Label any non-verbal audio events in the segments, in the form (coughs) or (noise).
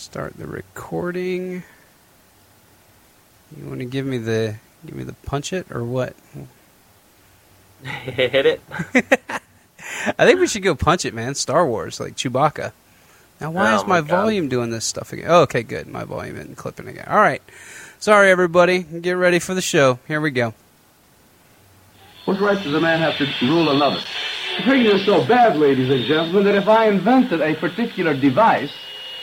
Start the recording. You want to give me the give me the punch it or what? (laughs) Hit it. (laughs) I think we should go punch it, man. Star Wars, like Chewbacca. Now, why Oh is my, my volume doing this stuff again? Oh, okay, good. My volume isn't clipping again. All right. Sorry, everybody. Get ready for the show. Here we go. What right does a man have to rule another? The thing is so bad, ladies and gentlemen, that if I invented a particular device,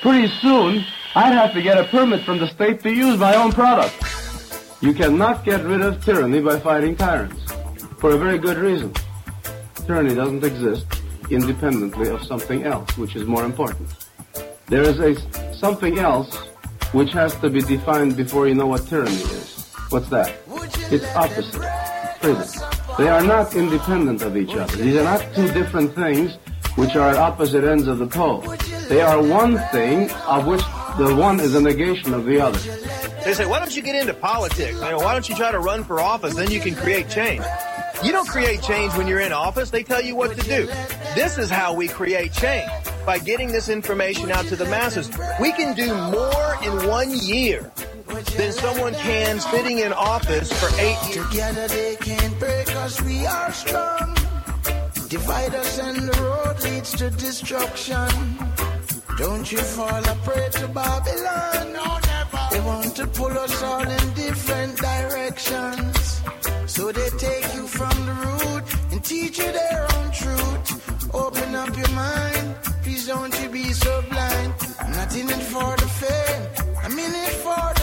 pretty soon I'd have to get a permit from the state to use my own product. You cannot get rid of tyranny by fighting tyrants. For a very good reason. Tyranny doesn't exist independently of something else, which is more important. There is a something else which has to be defined before you know what tyranny is. What's that? It's opposite. Freedom. They are not independent of each other. These are not two different things which are at opposite ends of the pole. They are one thing of which the one is a negation of the other. They say, why don't you get into politics? You know, why don't you try to run for office? Then you can create change. You don't create change when you're in office. They tell you what to do. This is how we create change. By getting this information out to the masses. We can do more in one year than someone can sitting in office for eight years. Together they can't break us, we are strong. Divide us and the road leads to destruction. Don't you fall a prey to Babylon. No, never. They want to pull us all in different directions. So they take you from the root and teach you their own truth. Open up your mind, please don't you be so blind. I'm not in it for the fame, I'm in it for.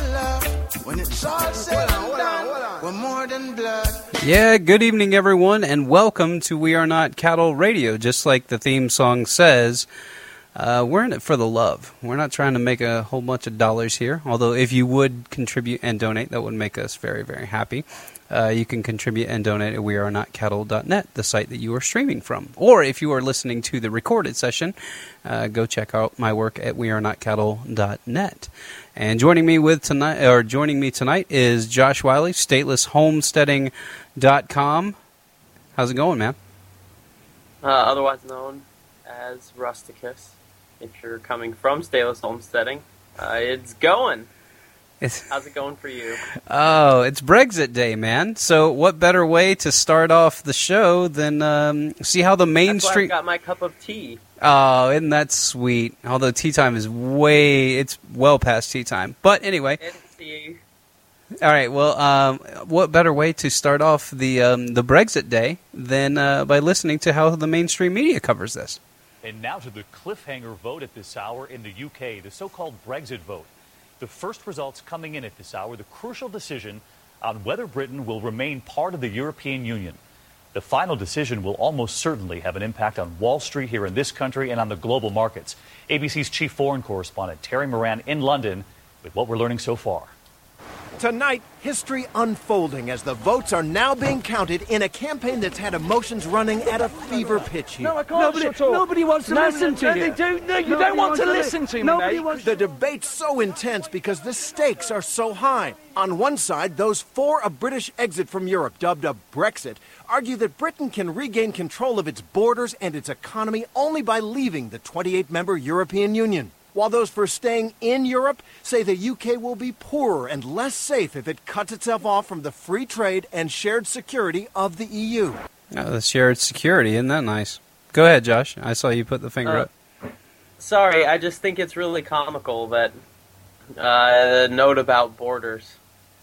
When it's all said and done, we're more than blood. Yeah, good evening, everyone, and welcome to We Are Not Cattle Radio. Just like the theme song says, uh, we're in it for the love. We're not trying to make a whole bunch of dollars here, although if you would contribute and donate, that would make us very, very happy. Uh, you can contribute and donate at wearenotcattle.net, the site that you are streaming from. Or if you are listening to the recorded session, uh, go check out my work at wearenotcattle.net. And joining me with tonight, or joining me tonight, is Josh Wiley, statelesshomesteading.com. How's it going, man? Uh, otherwise known as Rusticus. If you're coming from Stateless Homesteading, uh, it's going. It's, (laughs) How's it going for you? oh, it's Brexit Day, man. So, what better way to start off the show than um, see how the That's why mainstream? I've got my cup of tea. Oh, isn't that sweet? Although tea time is way, it's well past tea time. But anyway, all right. Well, um, what better way to start off the um, the Brexit Day than uh, by listening to how the mainstream media covers this? And now to the cliffhanger vote at this hour in the UK, the so called Brexit vote. The first results coming in at this hour, the crucial decision on whether Britain will remain part of the European Union. The final decision will almost certainly have an impact on Wall Street here in this country and on the global markets. ABC's chief foreign correspondent, Terry Moran, in London, with what we're learning so far. Tonight, history unfolding as the votes are now being counted in a campaign that's had emotions running at a fever pitch here. No, I can't nobody, nobody wants to listen to you. They do. No, you don't want to listen to me, Nobody mate. wants the debate's so intense because the stakes are so high. On one side, those for a British exit from Europe, dubbed a Brexit, argue that Britain can regain control of its borders and its economy only by leaving the 28 member European Union. While those for staying in Europe say the UK will be poorer and less safe if it cuts itself off from the free trade and shared security of the EU. Oh, the shared security, isn't that nice? Go ahead, Josh. I saw you put the finger Uh, up. Sorry, I just think it's really comical that uh, the note about borders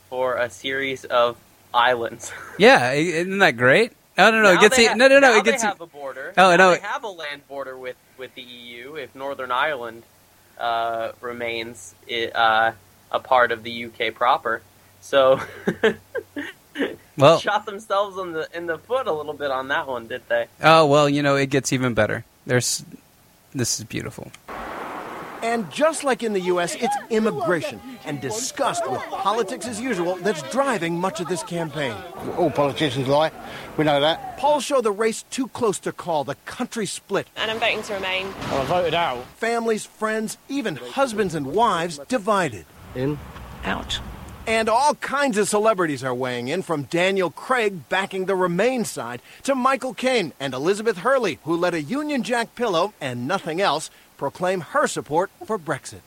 for a series of islands. (laughs) Yeah, isn't that great? No, no, no. It Now gets they ha- no, no, no. now It gets they have a border. Oh, now no. They have a land border with with the EU if Northern Ireland uh, remains uh, a part of the UK proper. So well. (laughs) shot themselves in the in the foot a little bit on that one, did they? Oh well, you know it gets even better. There's, this is beautiful. And just like in the U.S., it's immigration and disgust with politics as usual that's driving much of this campaign. All politicians lie. We know that. Polls show the race too close to call, the country split. and I'm voting to remain. I voted out. Families, friends, even husbands and wives divided. In. Out. And all kinds of celebrities are weighing in, from Daniel Craig backing the Remain side to Michael Caine and Elizabeth Hurley, who let a Union Jack pillow and nothing else proclaim her support for Brexit.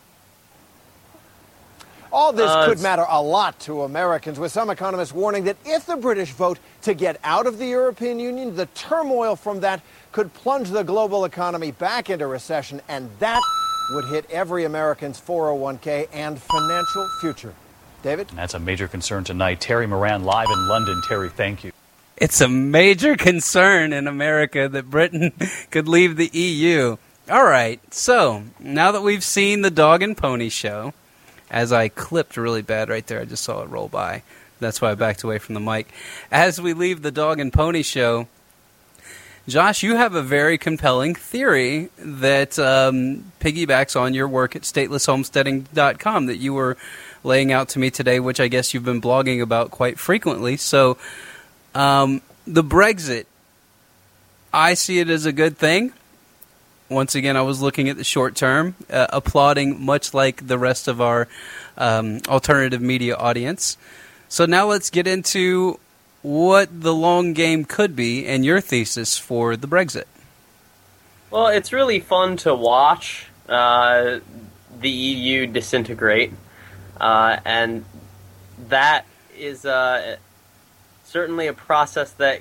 All this Uh, could matter a lot to Americans, with some economists warning that if the British vote to get out of the European Union, the turmoil from that could plunge the global economy back into recession, and that would hit every American's 401k and financial future. David? And that's a major concern tonight. Terry Moran live in London. Terry, thank you. It's a major (laughs) concern in America that Britain (laughs) could leave the EU. All right, so now that we've seen the dog and pony show, as I clipped really bad right there, I just saw it roll by. That's why I backed away from the mic. As we leave the dog and pony show, Josh, you have a very compelling theory that um, piggybacks on your work at statelesshomesteading.com that you were laying out to me today, which I guess you've been blogging about quite frequently. So, um, the Brexit, I see it as a good thing. Once again, I was looking at the short term, uh, applauding much like the rest of our um, alternative media audience. So now let's get into what the long game could be and your thesis for the Brexit. Well, it's really fun to watch uh, the EU disintegrate, uh, and that is uh, certainly a process that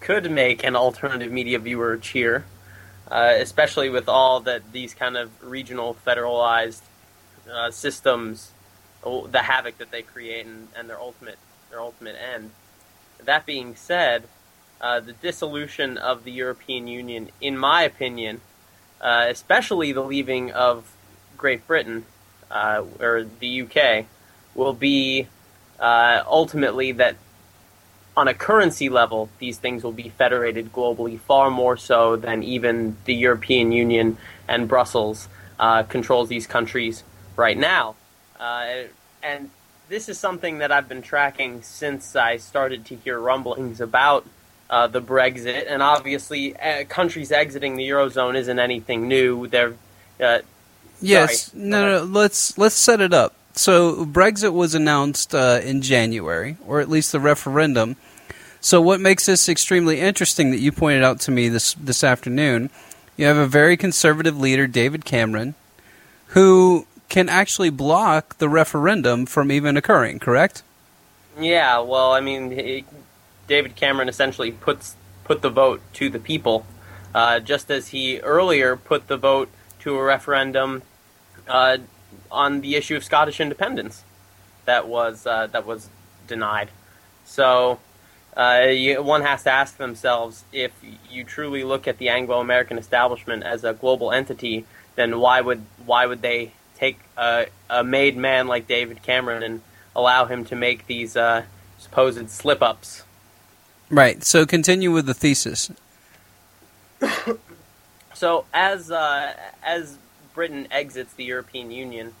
could make an alternative media viewer cheer, uh, especially with all that these kind of regional federalized uh, systems, oh, the havoc that they create, and, and their ultimate their ultimate end. That being said, uh, the dissolution of the European Union, in my opinion, uh, especially the leaving of Great Britain uh, or the UK, will be uh, ultimately that on a currency level, these things will be federated globally far more so than even the European Union and Brussels uh, controls these countries right now. Uh, and this is something that I've been tracking since I started to hear rumblings about uh, the Brexit, and obviously, uh, countries exiting the eurozone isn't anything new. They're uh, Yes, no, no, let's let's set it up. So Brexit was announced uh, in January, or at least the referendum. So what makes this extremely interesting that you pointed out to me this this afternoon? You have a very conservative leader, David Cameron, who can actually block the referendum from even occurring. Correct? Yeah, well, I mean, David Cameron essentially puts put the vote to the people, uh, just as he earlier put the vote to a referendum uh, on the issue of Scottish independence that was uh, that was denied. So. Uh, you, one has to ask themselves if you truly look at the Anglo-American establishment as a global entity, then why would why would they take a, a made man like David Cameron and allow him to make these uh, supposed slip ups. Right. So continue with the thesis. (coughs) So as uh, as Britain exits the European Union,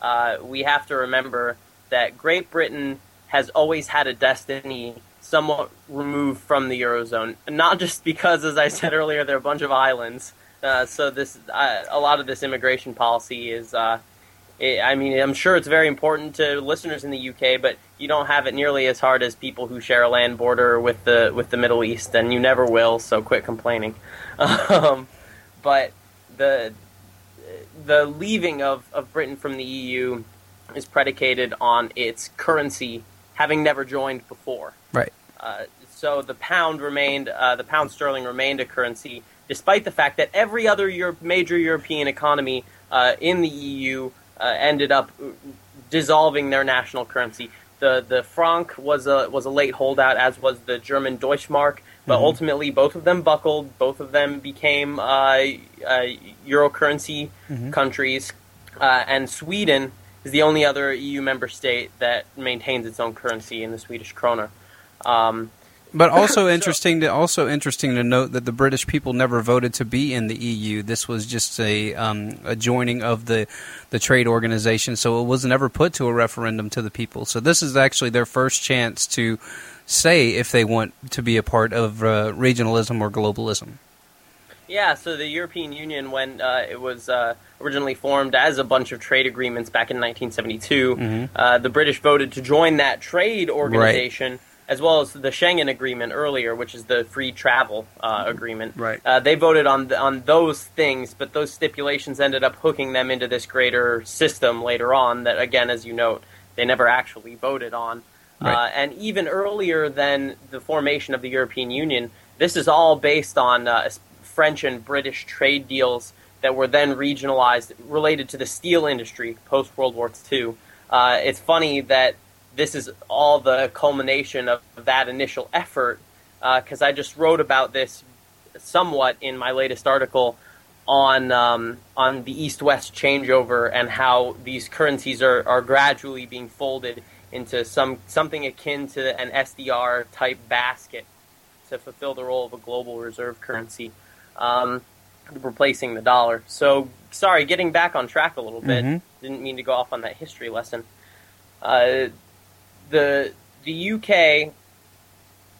uh, we have to remember that Great Britain has always had a destiny somewhat removed from the eurozone. Not just because, as I said earlier, there are a bunch of islands. Uh, so this uh, a lot of this immigration policy is. Uh, it, I mean, I'm sure it's very important to listeners in the UK, but you don't have it nearly as hard as people who share a land border with the with the Middle East, and you never will. So quit complaining. (laughs) Um, but the the leaving of, of Britain from the EU is predicated on its currency having never joined before. Right. Uh, so the pound remained, uh, the pound sterling remained a currency, despite the fact that every other Euro- major European economy uh, in the EU uh, ended up dissolving their national currency. The the franc was a was a late holdout, as was the German Deutschmark. But Mhm. ultimately, both of them buckled. Both of them became uh, uh, euro currency Mhm. countries, uh, and Sweden is the only other EU member state that maintains its own currency in the Swedish krona. Um, But also interesting to also interesting to note that the British people never voted to be in the EU. This was just a um, a joining of the the trade organization, so it was never put to a referendum to the people. So this is actually their first chance to say if they want to be a part of uh, regionalism or globalism. Yeah, so the European Union, when uh, it was uh, originally formed as a bunch of trade agreements back in 1972, Mhm. uh, the British voted to join that trade organization as well as the Schengen Agreement earlier, which is the free travel uh, agreement. Right. Uh, they voted on the, on those things, but those stipulations ended up hooking them into this greater system later on. That again, as you note, they never actually voted on. Uh, and even earlier than the formation of the European Union, this is all based on uh, French and British trade deals that were then regionalized related to the steel industry post World War II. Uh, it's funny that this is all the culmination of that initial effort because I just wrote about this somewhat in my latest article on um, on the East-West changeover and how these currencies are, are gradually being folded into some something akin to an SDR type basket to fulfill the role of a global reserve currency, um, replacing the dollar. So, sorry, getting back on track a little bit. Mhm. Didn't mean to go off on that history lesson. Uh, the the UK,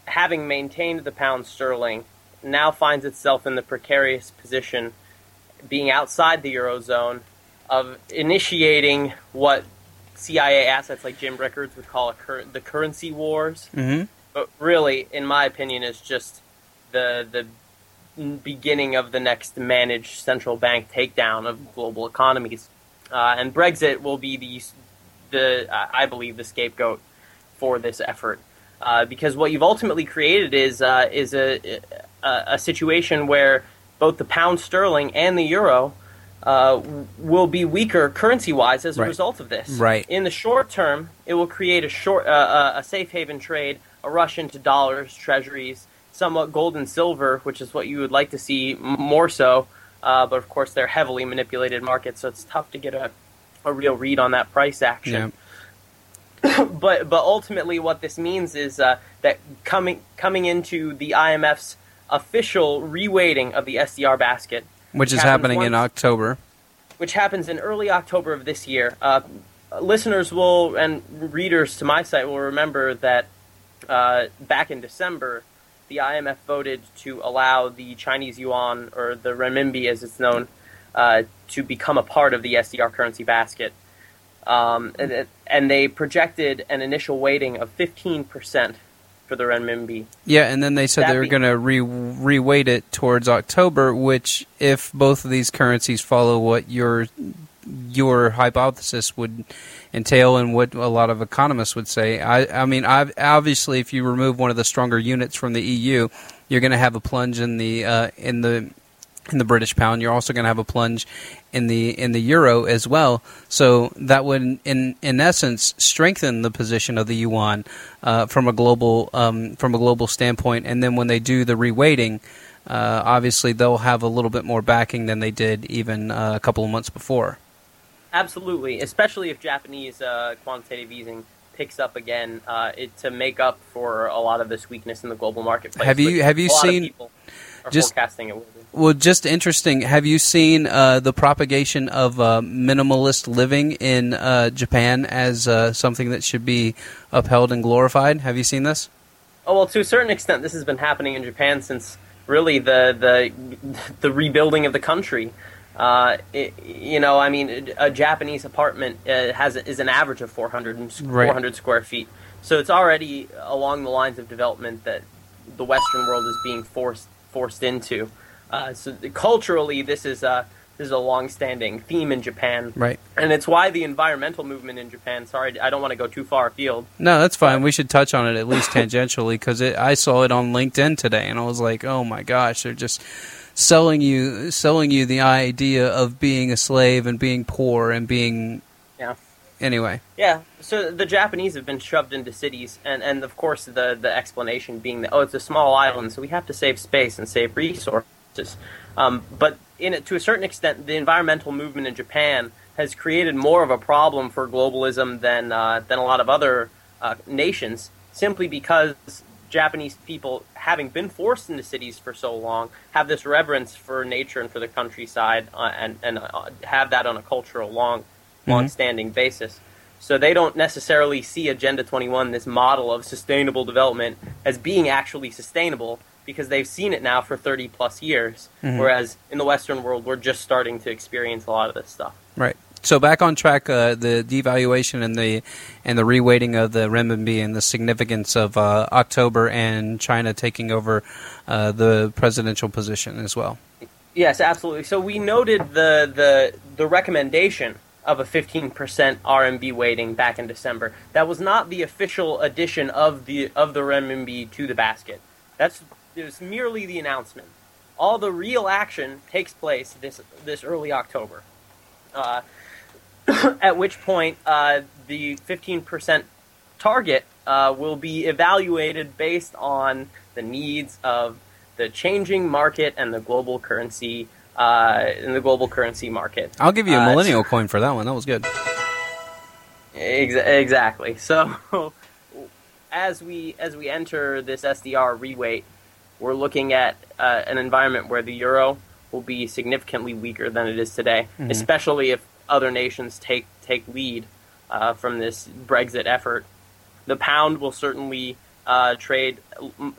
having maintained the pound sterling, now finds itself in the precarious position, being outside the eurozone, of initiating what CIA assets like Jim Rickards would call a cur- the currency wars. Mm-hmm. But really, in my opinion, is just the the beginning of the next managed central bank takedown of global economies. Uh, and Brexit will be the the uh, I believe the scapegoat for this effort. Uh, because what you've ultimately created is uh, is a, a a situation where both the pound sterling and the euro uh, will be weaker currency wise as a Right. result of this. Right. In the short term, it will create a short uh, uh, a safe haven trade, a rush into dollars, treasuries, somewhat gold and silver, which is what you would like to see m- more so. Uh, but of course, they're heavily manipulated markets, so it's tough to get a, a real read on that price action Yeah. (coughs) but but ultimately, what this means is uh, that coming coming into the IMF's official reweighting of the SDR basket, Which is happens happening in October. which happens in early October of this year. Uh, listeners will and readers to my site will remember that uh, back in December, the IMF voted to allow the Chinese yuan or the renminbi, as it's known, uh, to become a part of the SDR currency basket. Um, and, and they projected an initial weighting of 15% for the renminbi. Yeah, and then they said That they were going to re reweight it towards October, which, if both of these currencies follow what your your hypothesis would entail and what a lot of economists would say, I, I mean, i obviously, if you remove one of the stronger units from the EU, you're going to have a plunge in the uh, in the in the British pound. You're also going to have a plunge in the in the euro as well. So that would, in in essence, strengthen the position of the yuan uh, from a global um, from a global standpoint. And then when they do the reweighting, uh, obviously they'll have a little bit more backing than they did even uh, a couple of months before. Absolutely, especially if Japanese uh, quantitative easing picks up again uh, it, to make up for a lot of this weakness in the global marketplace. Have you- have you seen- are just- forecasting it will do. Well, just interesting. Have you seen uh, the propagation of uh, minimalist living in uh, Japan as uh, something that should be upheld and glorified? Have you seen this? Oh well, to a certain extent, this has been happening in Japan since really the the (laughs) the rebuilding of the country. Uh, it, you know, I mean, a Japanese apartment uh, has is an average of 400, and Right. 400 square feet, so it's already along the lines of development that the Western world is being forced forced into. Uh, so culturally, this is a this is a long-standing theme in Japan, Right. and it's why the environmental movement in Japan. Sorry, I don't want to go too far afield. No, that's fine. We should touch on it at least tangentially because I saw it on LinkedIn today, and I was like, "Oh my gosh, they're just selling you selling you the idea of being a slave and being poor and being Yeah. Anyway." Yeah, so the Japanese have been shoved into cities, and, and of course the, the explanation being that oh it's a small island, so we have to save space and save resources. Um, but in it, to a certain extent, the environmental movement in Japan has created more of a problem for globalism than uh, than a lot of other uh, nations, simply because Japanese people, having been forced into cities for so long, have this reverence for nature and for the countryside, uh, and and uh, have that on a cultural long, long-standing basis. So they don't necessarily see Agenda 21, this model of sustainable development, as being actually sustainable because they've seen it now for 30 plus years. Mhm. Whereas in the Western world, we're just starting to experience a lot of this stuff. Right. So back on track, uh, the devaluation and the and the reweighting of the renminbi and the significance of uh, October and China taking over uh, the presidential position as well. Yes, absolutely. So we noted the the the recommendation of a 15% RMB weighting back in December. That was not the official addition of the of the renminbi to the basket. That's it was merely the announcement. All the real action takes place this this early October. Uh, (coughs) at which point uh, the 15% target uh, will be evaluated based on the needs of the changing market and the global currency uh, in the global currency market. I'll give you a Uh, millennial coin for that one. That was good. Ex- exactly. (laughs) So as we as we enter this SDR reweight, we're looking at uh, an environment where the euro will be significantly weaker than it is today, Mhm. especially if other nations take take lead uh, from this Brexit effort. The pound will certainly uh, trade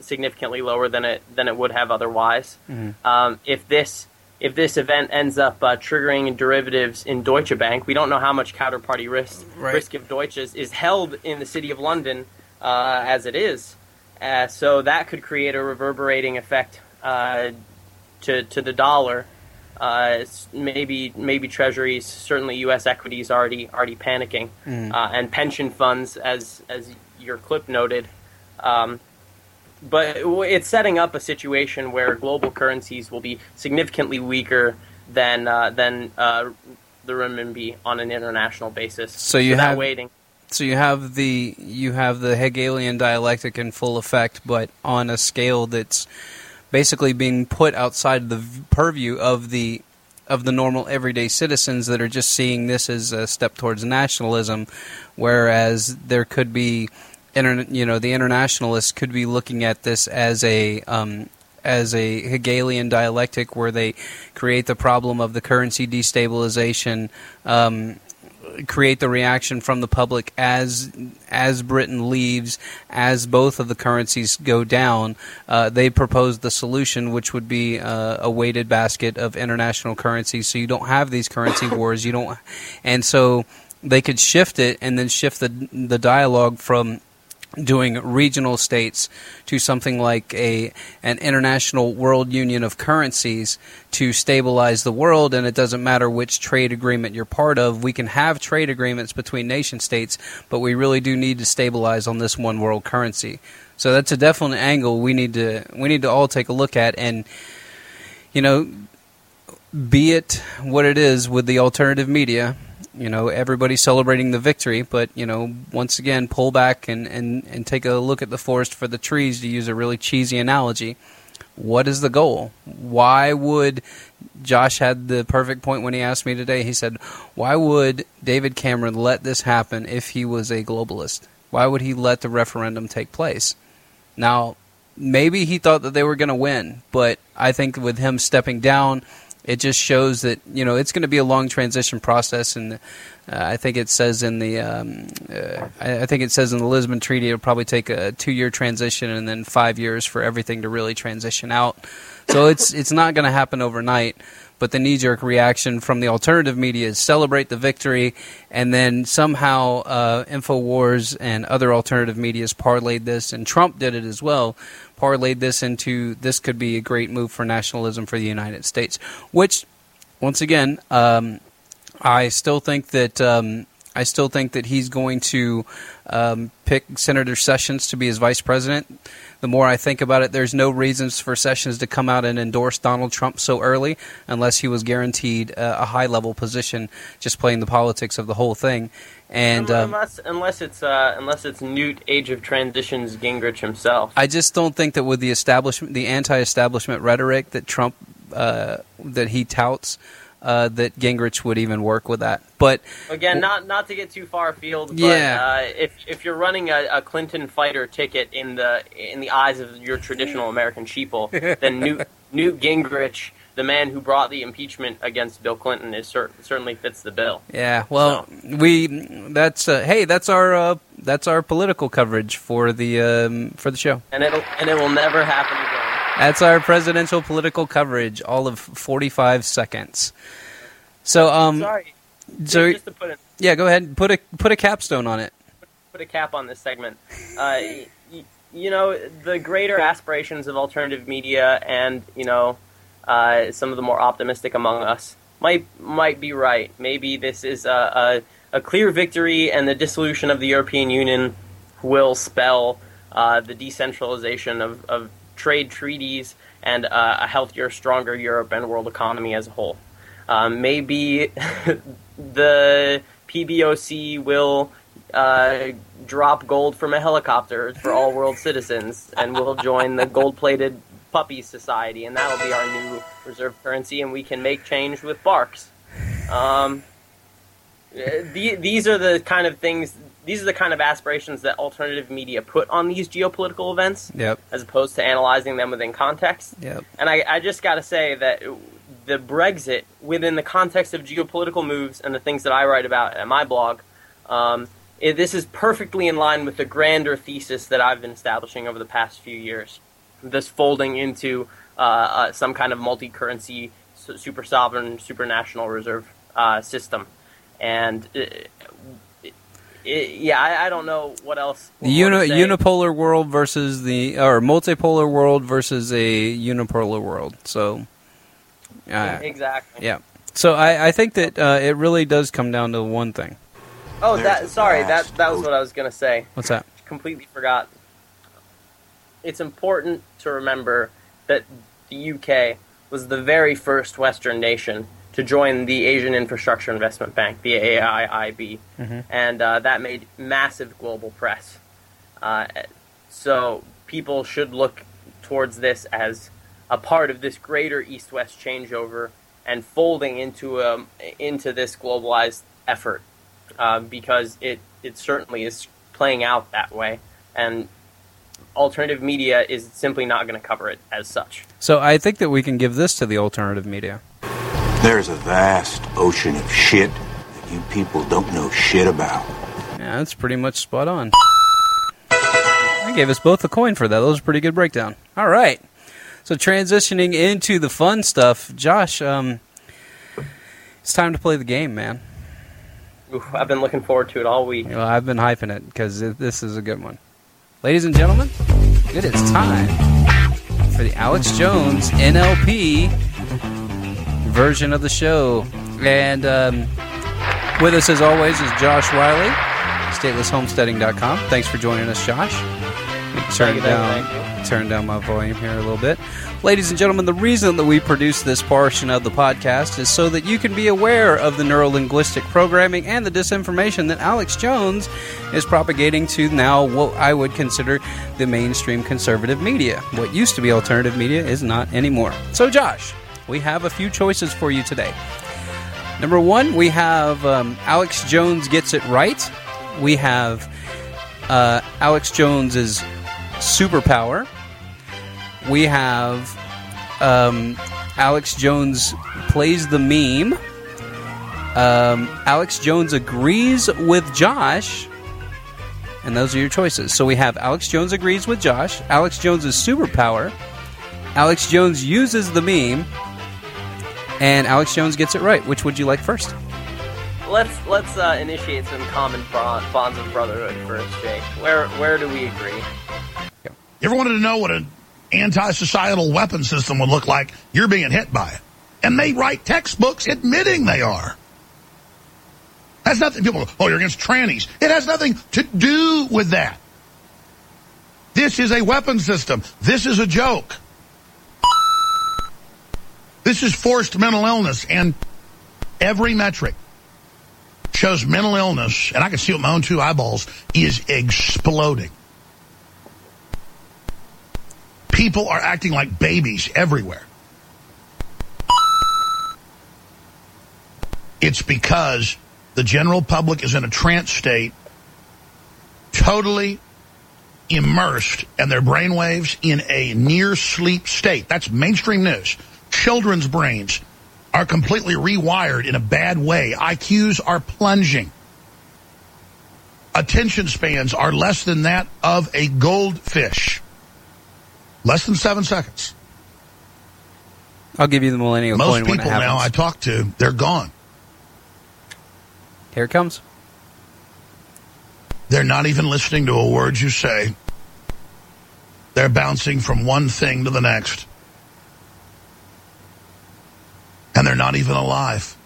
significantly lower than it than it would have otherwise. Um, if this if this event ends up uh, triggering derivatives in Deutsche Bank, we don't know how much counterparty risk Right. risk of Deutsches is held in the city of London uh, as it is. Uh, so that could create a reverberating effect uh, to to the dollar. Uh, maybe maybe treasuries, certainly U.S. equities, already already panicking, Mm. uh, and pension funds, as as your clip noted. Um, but it's setting up a situation where global currencies will be significantly weaker than uh, than uh, the renminbi on an international basis. So you have- waiting. So you have the you have the Hegelian dialectic in full effect, but on a scale that's basically being put outside the purview of the of the normal everyday citizens that are just seeing this as a step towards nationalism, whereas there could be, you know, the internationalists could be looking at this as a um, as a Hegelian dialectic where they create the problem of the currency destabilization. Um, create the reaction from the public as as Britain leaves, as both of the currencies go down. Uh, they proposed the solution, which would be uh, a weighted basket of international currencies, so you don't have these currency (coughs) wars. You don't, and so they could shift it and then shift the the dialogue from doing regional states to something like a an international world union of currencies to stabilize the world and it doesn't matter which trade agreement you're part of we can have trade agreements between nation states but we really do need to stabilize on this one world currency. So that's a definite angle we need to we need to all take a look at and you know be it what it is with the alternative media you know everybody's celebrating the victory but you know once again pull back and, and, and take a look at the forest for the trees to use a really cheesy analogy. What is the goal? Why would josh had the perfect point when he asked me today. He said why would david cameron let this happen if he was a globalist? Why would he let the referendum take place? Now maybe he thought that they were going to win but i think with him stepping down it just shows that you know it's going to be a long transition process, and uh, I think it says in the um, uh, I, think it says in the Lisbon Treaty it'll probably take a two year transition and then five years for everything to really transition out. So it's it's not going to happen overnight. But the knee jerk reaction from the alternative media is celebrate the victory, and then somehow uh, Infowars and other alternative medias parlayed this, and Trump did it as well parlayed this into this could be a great move for nationalism for the United States. Which, once again, um, I still think that um, I still think that he's going to um, pick Senator Sessions to be his vice president. The more I think about it, there's no reasons for Sessions to come out and endorse Donald Trump so early, unless he was guaranteed uh, a high level position, just playing the politics of the whole thing. And um, unless unless it's uh, unless it's Newt Age of Transitions Gingrich himself. I just don't think that with the establishment, the anti-establishment rhetoric that Trump uh, that he touts, uh, that Gingrich would even work with that. But Again, not not to get too far afield, but Yeah. uh, if if you're running a, a Clinton fighter ticket in the in the eyes of your traditional American sheeple, (laughs) then Newt Newt Gingrich, the man who brought the impeachment against Bill Clinton, is cer- certainly fits the bill. yeah, well, we that's uh, hey, that's our uh, that's our political coverage for the um, for the show. And it'll and it will never happen again. That's our presidential political coverage, all of 45 seconds. So, um, Sorry, So just to put yeah, go ahead and put a put a capstone on it. put a cap on this segment. Uh, y- you know, the greater aspirations of alternative media and, you know, uh, some of the more optimistic among us might might be right. Maybe this is a, a, a clear victory and the dissolution of the European Union will spell uh, the decentralization of, of trade treaties and uh, a healthier, stronger Europe and world economy as a whole. Um, maybe (laughs) the PBOC will uh, drop gold from a helicopter for all world citizens, and we'll join the gold-plated puppy society, and that'll be our new reserve currency, and we can make change with barks. Um, uh, the, these are the kind of things. These are the kind of aspirations that alternative media put on these geopolitical events, Yep. as opposed to analyzing them within context. Yep. And I, I just got to say that the Brexit, within the context of geopolitical moves and the things that I write about at my blog, um, it, this is perfectly in line with the grander thesis that I've been establishing over the past few years. This folding into uh, uh, some kind of multi-currency, super sovereign, supranational reserve uh, system, and uh, it, it, yeah, I, I don't know what else. The what to uni- say. unipolar world versus the or multipolar world versus a unipolar world. So, uh, exactly. yeah. So I, I think that uh, it really does come down to one thing. Oh, that sorry, that that was what I was gonna say. What's that? completely forgot. It's important to remember that the UK was the very first Western nation to join the Asian Infrastructure Investment Bank, the AIIB, Mhm. and uh, that made massive global press. Uh, so people should look towards this as a part of this greater East-West changeover and folding into a, into this globalized effort uh, because it it certainly is playing out that way, and alternative media is simply not going to cover it as such. So I think that we can give this to the alternative media. There's a vast ocean of shit that you people don't know shit about. Yeah, that's pretty much spot on. I gave us both a coin for that. That was a pretty good breakdown. All right. So transitioning into the fun stuff, Josh, um, it's time to play the game, man. Oof, I've been looking forward to it all week. Well, I've been hyping it because this is a good one. Ladies and gentlemen, it is time for the Alex Jones NLP version of the show. And um, with us, as always, is Josh Riley, statelesshomesteading.com. Thanks for joining us, Josh. Turn down, turn down my volume here a little bit. Ladies and gentlemen, the reason that we produce this portion of the podcast is so that you can be aware of the neurolinguistic programming and the disinformation that Alex Jones is propagating to now what I would consider the mainstream conservative media. What used to be alternative media is not anymore. So, Josh, we have a few choices for you today. Number one, we have um, Alex Jones gets it right. We have uh, Alex Jones's superpower. We have um, Alex Jones plays the meme. Um, Alex Jones agrees with Josh. And those are your choices. So we have Alex Jones agrees with Josh, Alex Jones's superpower, Alex Jones uses the meme, and Alex Jones gets it right. Which would you like first? Let's let's uh, initiate some common bonds of brotherhood first, Jake. Where where do we agree? You ever wanted to know what an anti-societal weapon system would look like? You're being hit by it. And they write textbooks admitting they are. That's nothing. People go, oh, you're against trannies. It has nothing to do with that. This is a weapon system. This is a joke. This is forced mental illness, and every metric shows mental illness, and I can see it with my own two eyeballs, is exploding. People are acting like babies everywhere. It's because the general public is in a trance state, totally immersed, and their brainwaves in a near sleep state. That's mainstream news. Children's brains are completely rewired in a bad way. IQs are plunging. Attention spans are less than that of a goldfish. Less than seven seconds. I'll give you the millennial Most coin when it people now I talk to, they're gone. Here it comes. They're not even listening to a word you say. They're bouncing from one thing to the next. And they're not even alive.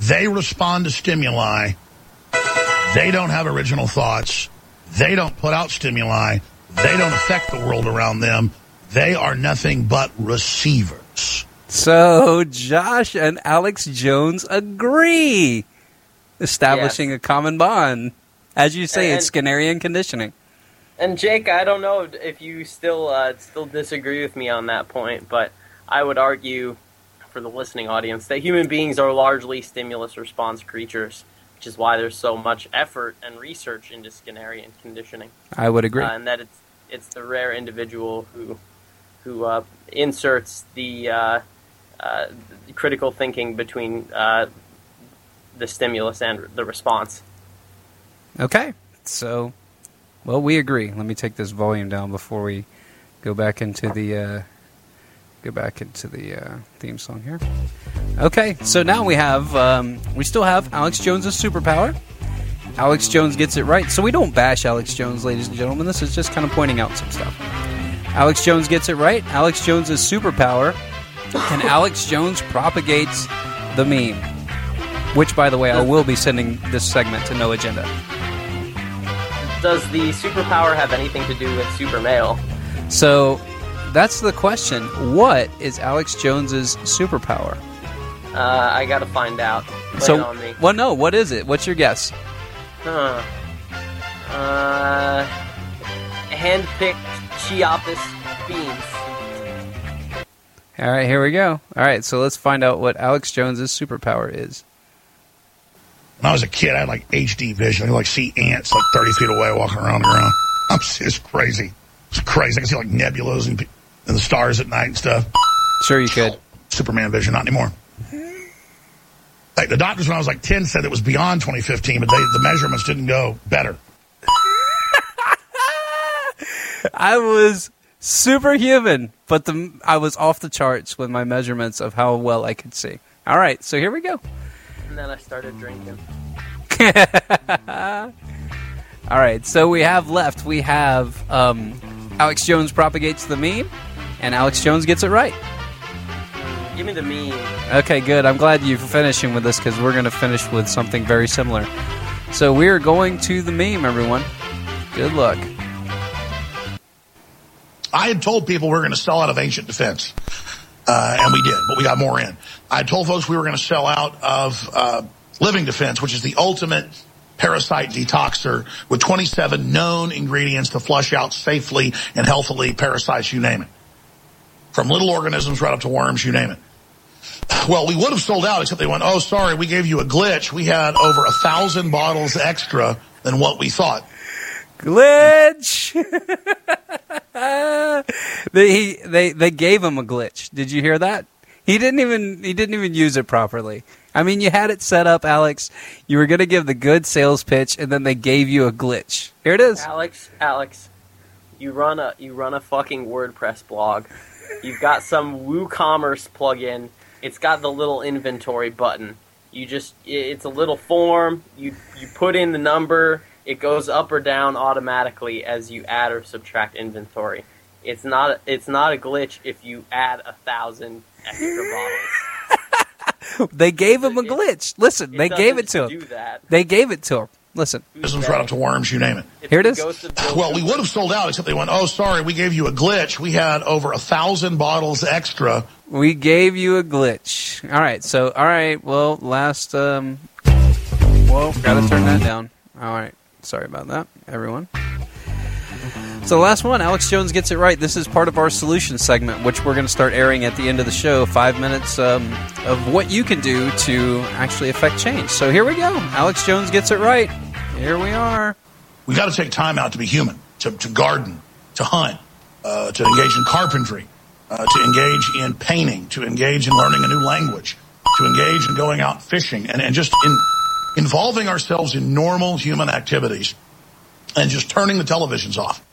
They respond to stimuli. They don't have original thoughts. They don't put out stimuli. They don't affect the world around them. They are nothing but receivers. So Josh and Alex Jones agree, establishing a common bond. As you say, And- it's Skinnerian conditioning. And Jake, I don't know if you still uh, still disagree with me on that point, but I would argue for the listening audience that human beings are largely stimulus response creatures, which is why there's so much effort and research into Skinnerian conditioning. I would agree. Uh, and that it's it's the rare individual who who uh, inserts the, uh, uh, the critical thinking between uh, the stimulus and the response. Okay, so well, we agree. Let me take this volume down before we go back into the uh, go back into the uh, theme song here. Okay, so now we have um, we still have Alex Jones's superpower. Alex Jones gets it right, so we don't bash Alex Jones, ladies and gentlemen. This is just kind of pointing out some stuff. Alex Jones gets it right. Alex Jones's superpower, and (laughs) Alex Jones propagates the meme. Which, by the way, I will be sending this segment to No Agenda. Does the superpower have anything to do with super male? So that's the question. What is Alex Jones's superpower? Uh, I gotta find out. Lay so, it on me. well, no. What is it? What's your guess? Huh. Uh, hand-picked Chiapas beans. All right, here we go. All right, so let's find out what Alex Jones's superpower is. When I was a kid, I had like HD vision. I could like see ants like 30 feet away walking around the ground. (laughs) I'm just crazy. It's crazy. I can see like nebulas and, and the stars at night and stuff. Sure, you could. Superman vision, not anymore. Like the doctors when I was like 10 said it was beyond 2015, but they, the measurements didn't go better. (laughs) I was superhuman, but the I was off the charts with my measurements of how well I could see. All right, so here we go. And then I started drinking. (laughs) All right, so we have left. We have um, Alex Jones propagates the meme, and Alex Jones gets it right. Give me the meme. Okay, good. I'm glad you're finishing with this because we're going to finish with something very similar. So we're going to the meme, everyone. Good luck. I had told people we were going to sell out of ancient defense, uh, and we did, but we got more in. I told folks we were going to sell out of uh, living defense, which is the ultimate parasite detoxer with 27 known ingredients to flush out safely and healthily parasites, you name it. From little organisms right up to worms, you name it. Well, we would have sold out, except they went, oh, sorry, we gave you a glitch. We had over a thousand bottles extra than what we thought. Glitch. (laughs) they he, they they gave him a glitch. Did you hear that? He didn't even he didn't even use it properly. I mean, you had it set up, Alex. You were going to give the good sales pitch, and then they gave you a glitch. Here it is. Alex, Alex, you run a you run a fucking WordPress blog. You've got some WooCommerce plugin. It's got the little inventory button. You just it's a little form. You you put in the number. It goes up or down automatically as you add or subtract inventory. It's not it's not a glitch if you add a thousand extra bottles. (laughs) They gave him a glitch. Listen, It they gave it to him. do that. They gave it to him. Listen. Organisms right up to worms, you name it. Here it is. Well, we would have sold out, except they went, oh, sorry, we gave you a glitch. We had over a thousand bottles extra. We gave you a glitch. All right. So, all right. Well, last. Um, whoa, gotta turn that down. All right. Sorry about that, everyone. So, the last one, Alex Jones gets it right. This is part of our solution segment, which we're going to start airing at the end of the show. Five minutes um, of what you can do to actually affect change. So, here we go. Alex Jones gets it right. Here we are. We got to take time out to be human, to, to garden, to hunt, uh, to engage in carpentry, uh, to engage in painting, to engage in learning a new language, to engage in going out fishing, and, and just in involving ourselves in normal human activities and just turning the televisions off.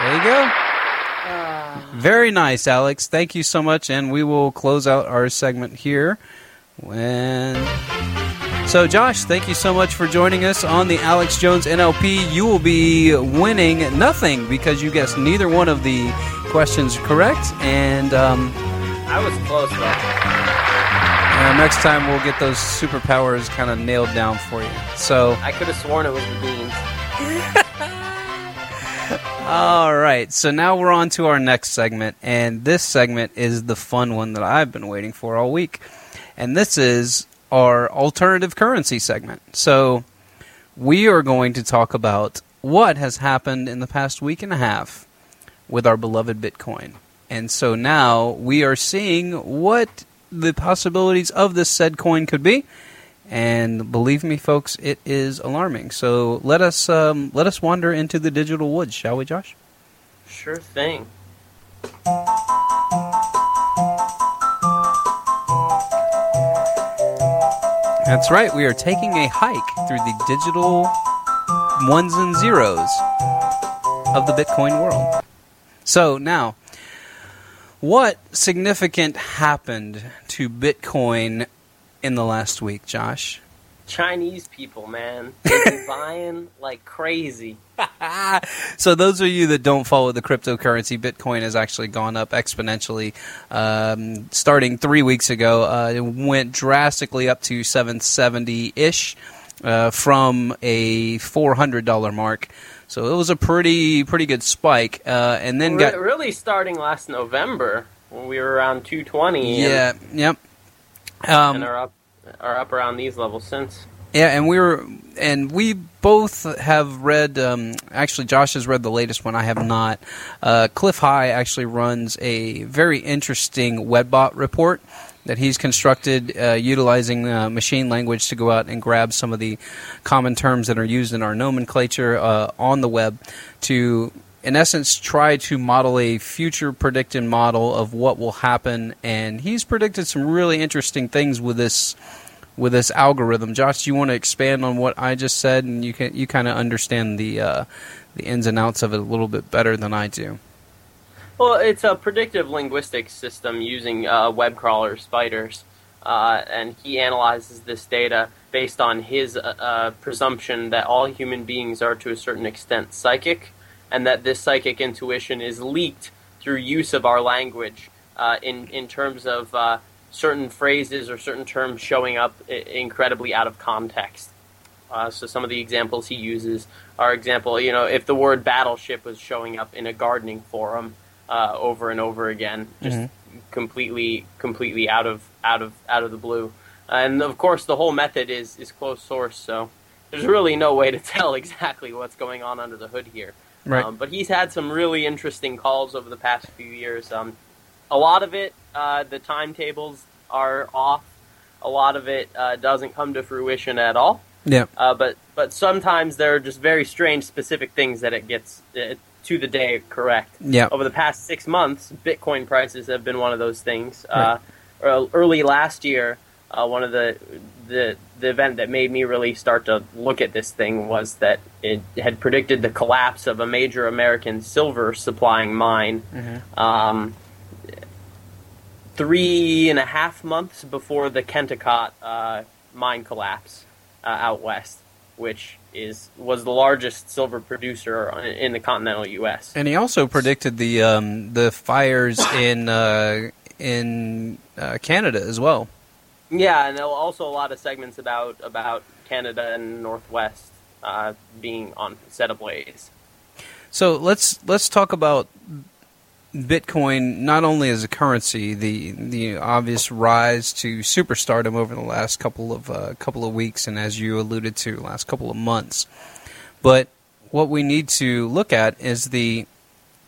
There you go. Very nice, Alex. Thank you so much, and we will close out our segment here. When so, Josh, thank you so much for joining us on the Alex Jones NLP. You will be winning nothing because you guessed neither one of the questions correct, and um, I was close though. uh, next time we'll get those superpowers kind of nailed down for you. So, I could have sworn it was the beans. (laughs) All right, so now we're on to our next segment, and this segment is the fun one that I've been waiting for all week. And this is our alternative currency segment. So we are going to talk about what has happened in the past week and a half with our beloved Bitcoin. And so now we are seeing what the possibilities of this said coin could be. And believe me, folks, it is alarming. So let us um, let us wander into the digital woods, shall we, Josh? Sure thing. That's right. We are taking a hike through the digital ones and zeros of the Bitcoin world. So now, what significant happened to Bitcoin in the last week, Josh? Chinese people, man, (laughs) buying like crazy. (laughs) so those of you that don't follow the cryptocurrency, Bitcoin has actually gone up exponentially. Um, starting three weeks ago, uh, it went drastically up to 770 ish uh, from a $400 mark. So it was a pretty pretty good spike, uh, and then Re- got really starting last November when we were around 220. yeah, and, yep. Um, and are up are up around these levels since. Yeah, and we were, and we both have read. Um, actually, Josh has read the latest one. I have not. Uh, Cliff High actually runs a very interesting Webbot report that he's constructed uh, utilizing uh, machine language to go out and grab some of the common terms that are used in our nomenclature uh, on the web to in essence try to model a future predicted model of what will happen. And he's predicted some really interesting things with this with this algorithm. Josh do you want to expand on what i just said? And you can you kind of understand the uh, the ins and outs of it a little bit better than i do. Well, it's a predictive linguistics system using uh, web crawler spiders, uh, and he analyzes this data based on his uh, uh, presumption that all human beings are to a certain extent psychic, and that this psychic intuition is leaked through use of our language uh, in in terms of uh, certain phrases or certain terms showing up I- incredibly out of context. Uh, so some of the examples he uses are example, you know, if the word battleship was showing up in a gardening forum uh, over and over again, just Mhm. completely, completely out of out of out of the blue. And of course, the whole method is is closed source, so there's really no way to (laughs) tell exactly what's going on under the hood here. Right. Um, but he's had some really interesting calls over the past few years. Um, a lot of it, uh, the timetables are off. A lot of it uh, doesn't come to fruition at all. yeah Uh, but but sometimes there are just very strange, specific things that it gets uh, to the day correct. Yeah. Over the past six months, Bitcoin prices have been one of those things. Uh, ear- early last year, uh, one of the the the event that made me really start to look at this thing was that it had predicted the collapse of a major American silver supplying mine. Um, three and a half months before the Kennecott uh, mine collapse uh, out west, which is was the largest silver producer in the continental U.S. And he also predicted the um, the fires in uh, in uh, Canada as well. Yeah, and also a lot of segments about about Canada and Northwest uh, being on set ablaze. So let's let's talk about Bitcoin not only as a currency, the the obvious rise to superstardom over the last couple of uh, couple of weeks, and as you alluded to, last couple of months. But what we need to look at is the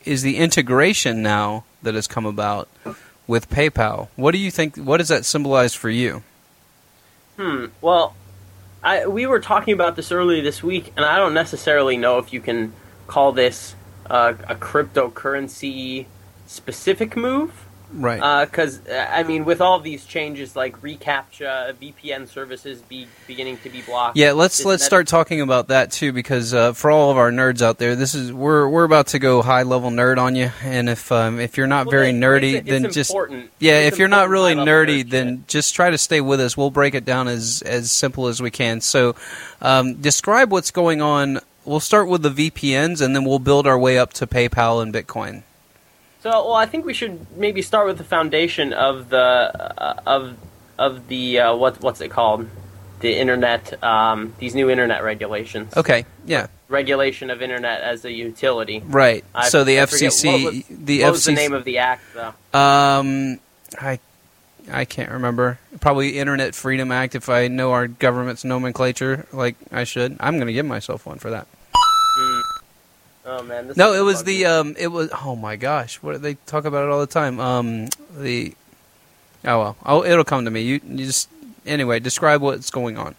is the integration now that has come about with PayPal. What do you think? What does that symbolize for you? Hmm. Well, I, we were talking about this earlier this week, and I don't necessarily know if you can call this uh, a cryptocurrency specific move. Right. Because uh, I mean, with all these changes like reCAPTCHA, VPN services be beginning to be blocked. Yeah, let's let's start talking about that too, because uh, for all of our nerds out there, this is we're we're about to go high level nerd on you, and if um, if you're not Well, very it's- nerdy, it's- then just important. yeah, It's if you're not really nerdy, nerd then just try to stay with us. We'll break it down as as simple as we can. So, um, describe what's going on. We'll start with the VPNs, and then we'll build our way up to PayPal and Bitcoin. So, well, I think we should maybe start with the foundation of the uh, of of the uh, what what's it called? The internet. Um, these new internet regulations. Okay, yeah, Regulation of internet as a utility. right. I- so the I FCC, what was, the what FCC, the name of the act though? Um, I I can't remember. Probably Internet Freedom Act. If I know our government's nomenclature like I should, I'm going to give myself one for that. Oh man, this No, it was the um, it was. Oh my gosh, what they talk about it all the time. Um, the oh well, oh it'll come to me. You, you just anyway. Describe what's going on.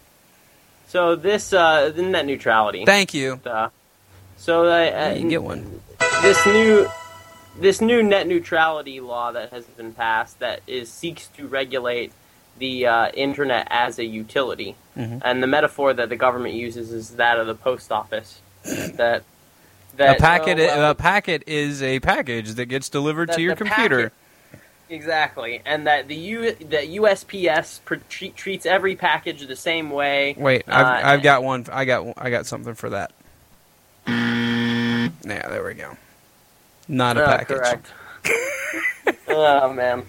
So this uh, the net neutrality. Thank you. Uh, so uh, uh, You get one. this new this new net neutrality law that has been passed that is seeks to regulate the uh, internet as a utility, Mhm. and the metaphor that the government uses is that of the post office. that that a packet. oh, well, a packet is a package that gets delivered that to your computer. packet- Exactly, and that the U that USPS pr- treat, treats every package the same way. Wait, I've, uh, I've got one. I got I got something for that. Yeah, there we go. Not a Oh, package. (laughs) Oh man.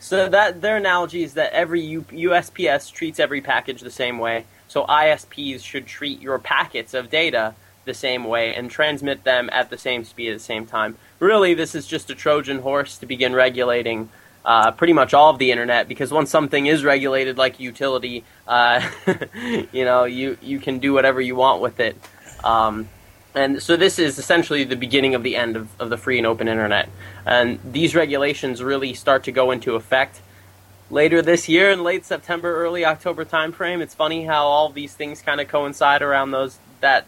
So that their analogy is that every U- USPS treats every package the same way. So ISPs should treat your packets of data the same way and transmit them at the same speed at the same time. Really, this is just a Trojan horse to begin regulating uh, pretty much all of the internet because once something is regulated like utility, uh, (laughs) you know, you you can do whatever you want with it. Um, and so this is essentially the beginning of the end of, of the free and open internet. And these regulations really start to go into effect later this year in late September, early October timeframe. It's funny how all these things kind of coincide around those that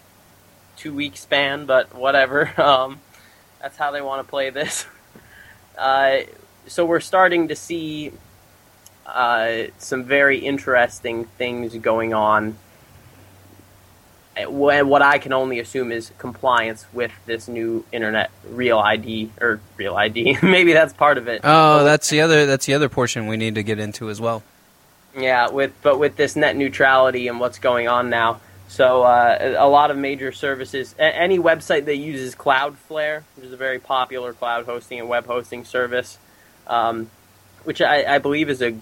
two week span, but whatever. (laughs) Um, that's how they want to play this. (laughs) Uh, so we're starting to see uh, some very interesting things going on what I can only assume is compliance with this new internet real ID or real ID. (laughs) Maybe that's part of it. Oh, that's the other. That's the other portion we need to get into as well. Yeah, with but with this net neutrality and what's going on now. So uh, a lot of major services, a- any website that uses Cloudflare, which is a very popular cloud hosting and web hosting service, um, which I, I believe is a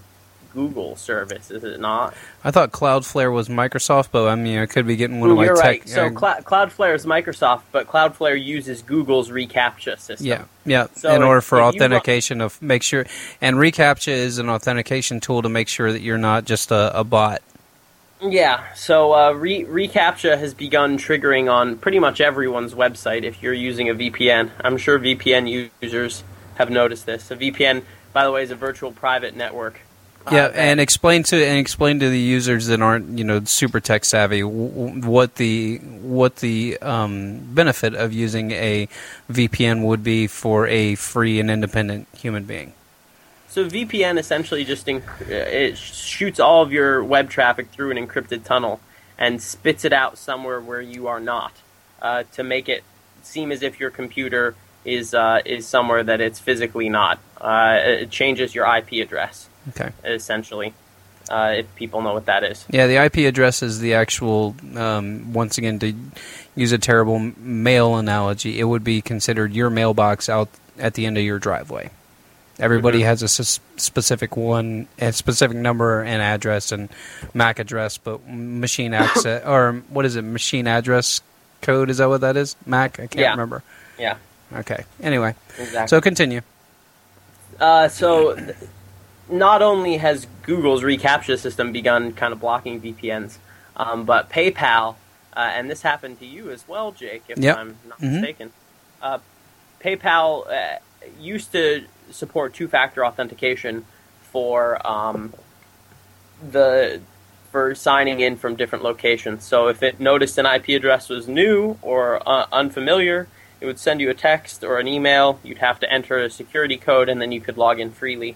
Google service, is it not? I thought Cloudflare was Microsoft, but I mean, I could be getting one Ooh, of my you're tech. right. So Clou- Cloudflare is Microsoft, but Cloudflare uses Google's reCAPTCHA system. yeah, yeah. So in order for you run- authentication of make sure, and reCAPTCHA is an authentication tool to make sure that you're not just a, a bot. Yeah, so uh, Re- reCAPTCHA has begun triggering on pretty much everyone's website if you're using a VPN. I'm sure VPN users have noticed this. A VPN, by the way, is a virtual private network. Yeah, Uh, and explain to and explain to the users that aren't you know super tech savvy w- what the what the um, benefit of using a VPN would be for a free and independent human being. So VPN essentially just inc- uh, it shoots all of your web traffic through an encrypted tunnel and spits it out somewhere where you are not uh, to make it seem as if your computer is uh, is somewhere that it's physically not. Uh, it changes your IP address Okay. essentially. Uh, if people know what that is. Yeah, the IP address is the actual. Um, once again, to use a terrible mail analogy, it would be considered your mailbox out at the end of your driveway. Everybody has a s- specific one, a specific number and address and MAC address, but machine (coughs) access or what is it? Machine address code? Is that what that is? MAC? I can't Yeah. remember. Yeah. Okay. Anyway, Exactly. so continue. Uh, so, th- not only has Google's reCAPTCHA system begun kind of blocking VPNs, um, but PayPal, uh, and this happened to you as well, Jake, if Yep. I'm not Mhm. mistaken. Uh, PayPal uh, used to support two-factor authentication for um, the for signing in from different locations. So if it noticed an IP address was new or uh, unfamiliar, it would send you a text or an email. You'd have to enter a security code, and then you could log in freely.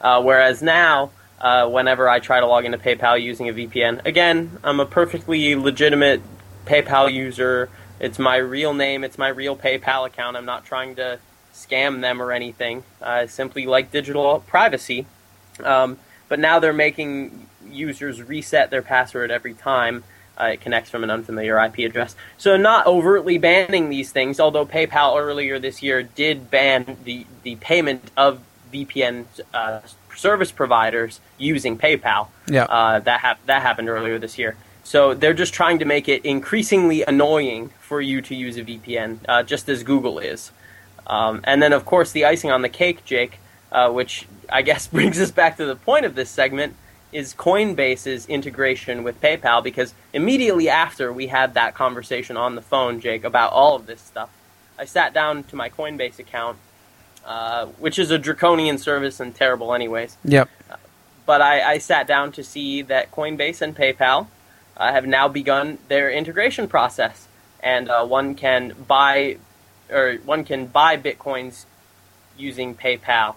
Uh, whereas now, uh, whenever I try to log into PayPal using a VPN, again, I'm a perfectly legitimate PayPal user. It's my real name. It's my real PayPal account. I'm not trying to scam them or anything. I simply like digital privacy. Um, but now they're making users reset their password every time uh, it connects from an unfamiliar IP address. So not overtly banning these things, although PayPal earlier this year did ban the, the payment of VPN uh, service providers using PayPal. Yeah. Uh, that, hap- that happened earlier this year. So they're just trying to make it increasingly annoying for you to use a VPN, uh, just as Google is. Um, and then, of course, the icing on the cake, Jake, uh, which I guess (laughs) brings us back to the point of this segment, is Coinbase's integration with PayPal. Because immediately after we had that conversation on the phone, Jake, about all of this stuff, I sat down to my Coinbase account, uh, which is a draconian service and terrible, anyways. Yep. But I, I sat down to see that Coinbase and PayPal uh, have now begun their integration process, and uh, one can buy or one can buy bitcoins using PayPal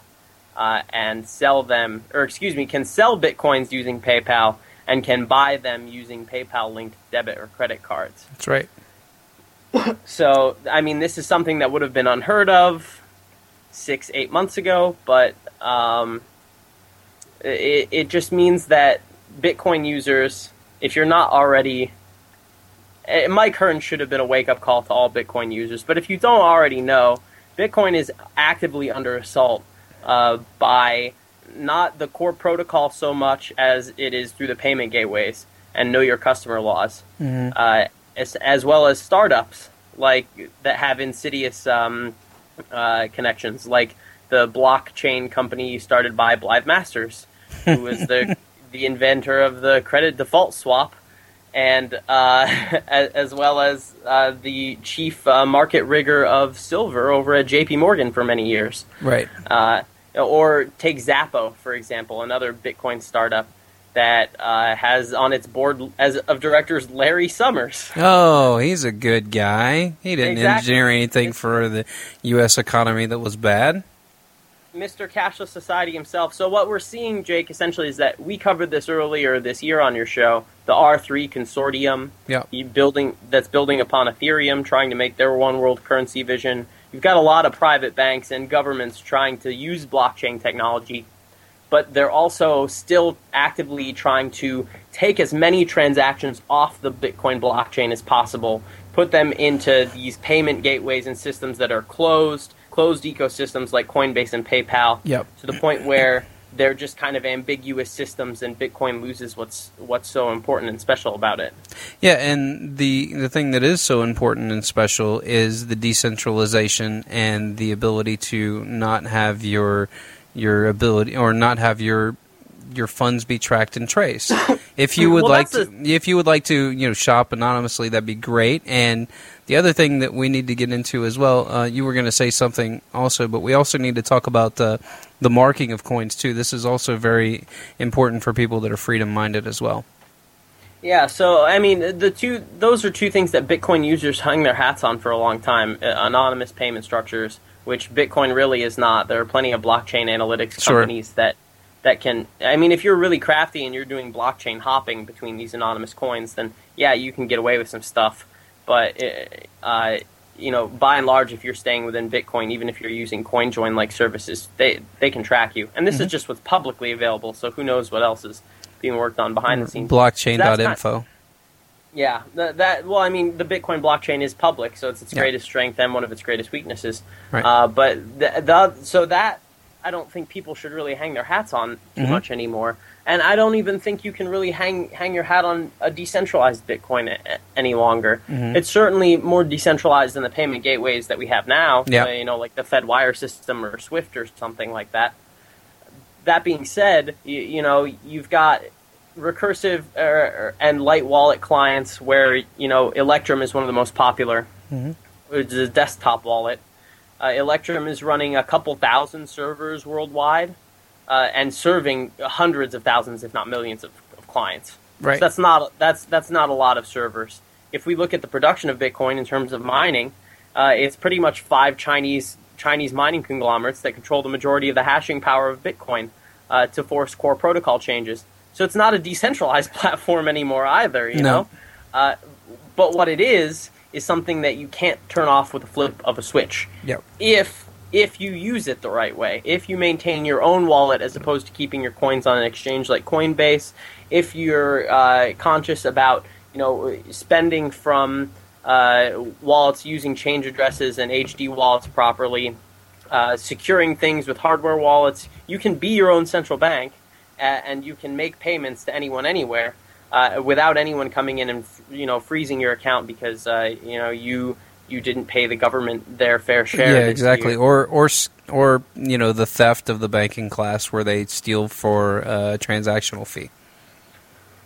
uh, and sell them, or excuse me, can sell bitcoins using PayPal and can buy them using PayPal linked debit or credit cards. That's right. (coughs) So, I mean, this is something that would have been unheard of six, eight months ago, but um, it, it just means that Bitcoin users, if you're not already Mike Hearn should have been a wake up call to all Bitcoin users. But if you don't already know, Bitcoin is actively under assault uh, by not the core protocol so much as it is through the payment gateways and know your customer laws, Mhm. uh, as, as well as startups like that have insidious um, uh, connections, like the blockchain company started by Blythe Masters, who was the (laughs) the inventor of the credit default swap, and uh, (laughs) as, as well as uh, the chief uh, market rigger of silver over at J.P. Morgan for many years. Right. Uh, or take Xapo, for example, another Bitcoin startup that uh, has on its board as of directors Larry Summers. (laughs) Oh, he's a good guy. He didn't Exactly. engineer anything for the U.S. economy that was bad. Mr. Cashless Society himself. So what we're seeing, Jake, essentially is that we covered this earlier this year on your show. The R3 consortium, Yeah. building that's building upon Ethereum, trying to make their one world currency vision. You've got a lot of private banks and governments trying to use blockchain technology, but they're also still actively trying to take as many transactions off the Bitcoin blockchain as possible, put them into these payment gateways and systems that are closed, closed ecosystems like Coinbase and PayPal Yep. to the point where they're just kind of ambiguous systems and Bitcoin loses what's what's so important and special about it. Yeah, and the the thing that is so important and special is the decentralization and the ability to not have your your ability or not have your your funds be tracked and traced. (coughs) If you would Well, like that's to, if you would like to, you know, shop anonymously, that'd be great. And the other thing that we need to get into as well, uh, you were going to say something also, but we also need to talk about uh, the marking of coins too. This is also very important for people that are freedom minded as well. Yeah, so I mean, the two those are two things that Bitcoin users hung their hats on for a long time: uh, anonymous payment structures, which Bitcoin really is not. There are plenty of blockchain analytics Sure. companies that that can. I mean, if you're really crafty and you're doing blockchain hopping between these anonymous coins, then yeah, you can get away with some stuff. But uh, uh, you know, by and large, if you're staying within Bitcoin, even if you're using CoinJoin like services, they they can track you. And this Mm-hmm. is just what's publicly available. So who knows what else is being worked on behind the scenes? That's Blockchain.info. not- yeah, that, that well, I mean, the Bitcoin blockchain is public, so it's its Yeah. greatest strength and one of its greatest weaknesses. Right. Uh, but the, the so that I don't think people should really hang their hats on too Mhm. much anymore, and I don't even think you can really hang hang your hat on a decentralized Bitcoin a, any longer. Mhm. It's certainly more decentralized than the payment gateways that we have now. Yeah. uh, you know, like the Fed wire system or SWIFT or something like that. That being said, you, you know you've got recursive uh, and light wallet clients where you know Electrum is one of the most popular. Mhm. It's a desktop wallet. Uh, Electrum is running a couple thousand servers worldwide uh, and serving hundreds of thousands, if not millions, of, of clients. Right. So that's not that's that's not a lot of servers. If we look at the production of Bitcoin in terms of mining, uh, it's pretty much five Chinese Chinese mining conglomerates that control the majority of the hashing power of Bitcoin uh, to force core protocol changes. So it's not a decentralized (laughs) platform anymore either, you No. know. Uh, but what it is is something that you can't turn off with a flip of a switch Yep. if if you use it the right way, if you maintain your own wallet as opposed to keeping your coins on an exchange like Coinbase, if you're uh, conscious about you know spending from uh, wallets using change addresses and HD wallets properly, uh, securing things with hardware wallets, you can be your own central bank, and you can make payments to anyone anywhere uh, without anyone coming in and you know freezing your account because uh, you know you you didn't pay the government their fair share. yeah, exactly. year. Or or or you know the theft of the banking class where they steal for a transactional fee.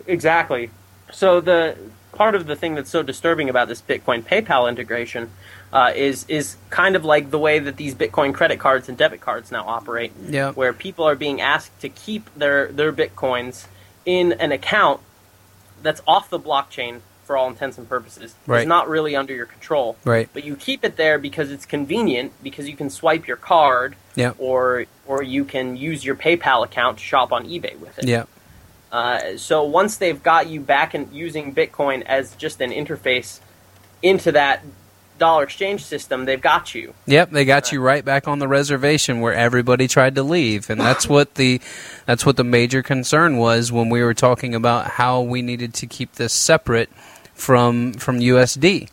Exactly. So the part of the thing that's so disturbing about this Bitcoin PayPal integration uh, is is kind of like the way that these Bitcoin credit cards and debit cards now operate, Yeah. where people are being asked to keep their their bitcoins in an account that's off the blockchain for all intents and purposes. Right. It's not really under your control. Right. But you keep it there because it's convenient because you can swipe your card Yeah. or or you can use your PayPal account to shop on eBay with it. Yeah. Uh, so once they've got you back in using Bitcoin as just an interface into that dollar exchange system, they've got you. Yep, they got you right back on the reservation where everybody tried to leave, and that's what the that's what the major concern was when we were talking about how we needed to keep this separate from from USD.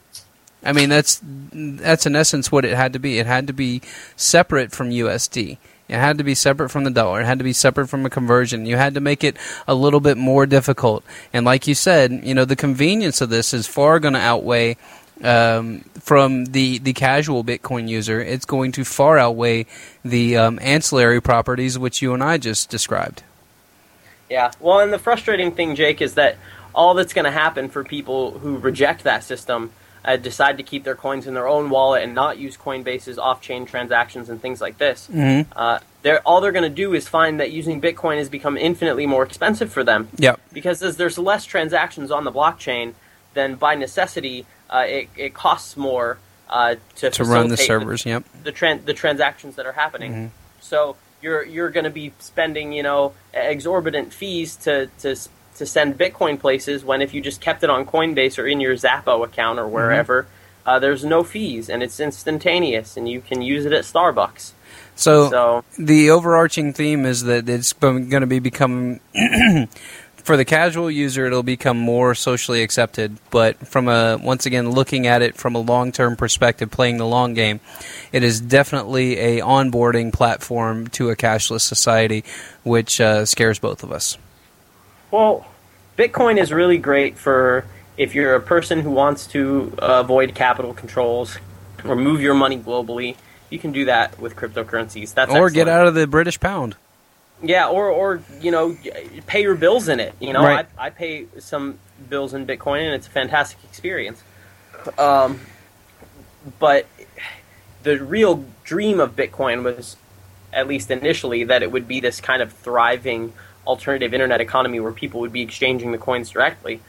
I mean, that's that's in essence what it had to be. It had to be separate from USD. It had to be separate from the dollar. It had to be separate from a conversion. You had to make it a little bit more difficult. And like you said, you know, the convenience of this is far going to outweigh um, from the, the casual Bitcoin user. It's going to far outweigh the um, ancillary properties which you and I just described. Yeah. Well, and the frustrating thing, Jake, is that all that's going to happen for people who reject that system, uh, decide to keep their coins in their own wallet and not use Coinbase's off-chain transactions and things like this. Mhm. Uh, they're all they're going to do is find that using Bitcoin has become infinitely more expensive for them. Yep. Because as there's less transactions on the blockchain, then by necessity, uh, it, it costs more uh, to To run the servers, yep. the tran- the transactions that are happening. Mhm. So you're you're going to be spending you know exorbitant fees to to to send Bitcoin places when if you just kept it on Coinbase or in your Xapo account or wherever, uh, there's no fees and it's instantaneous and you can use it at Starbucks. So, So- the overarching theme is that it's going to be becoming (clears throat) (clears throat) for the casual user it'll become more socially accepted but from a once again looking at it from a long-term perspective playing the long game it is definitely a onboarding platform to a cashless society which uh, scares both of us Well, Bitcoin is really great for if you're a person who wants to avoid capital controls or move your money globally. You can do that with cryptocurrencies. That's or get out of the british pound Yeah, or or you know, pay your bills in it. You know, Right. I I pay some bills in Bitcoin, and it's a fantastic experience. Um, but the real dream of Bitcoin was, at least initially, that it would be this kind of thriving alternative internet economy where people would be exchanging the coins directly.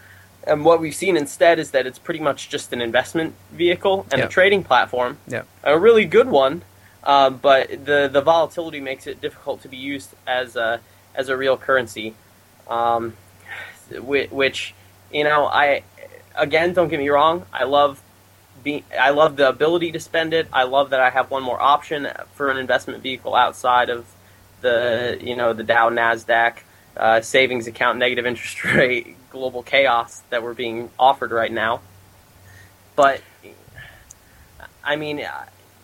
And what we've seen instead is that it's pretty much just an investment vehicle and Yeah. a trading platform yeah a really good one, uh, but the the volatility makes it difficult to be used as a as a real currency, um, which, you know I again don't get me wrong I love be I love the ability to spend it. I love that I have one more option for an investment vehicle outside of the you know the Dow Nasdaq uh, savings account negative interest (laughs) rate global chaos that we're being offered right now, but I mean,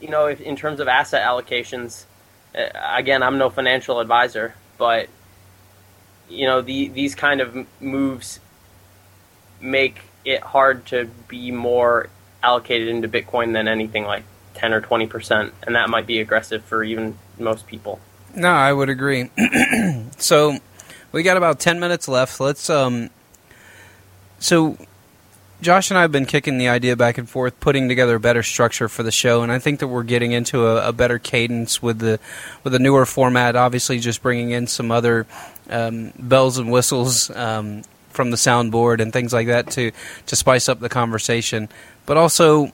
you know, if, in terms of asset allocations, uh, again, I'm no financial advisor, but you know, the these kind of moves make it hard to be more allocated into Bitcoin than anything like 10 or 20 percent, and that might be aggressive for even most people. No, I would agree. (clears throat) so we got about ten minutes left. Let's um. So Josh and I have been kicking the idea back and forth, putting together a better structure for the show, and I think that we're getting into a, a better cadence with the with a newer format. Obviously, just bringing in some other um, bells and whistles um, from the soundboard and things like that to to spice up the conversation, but also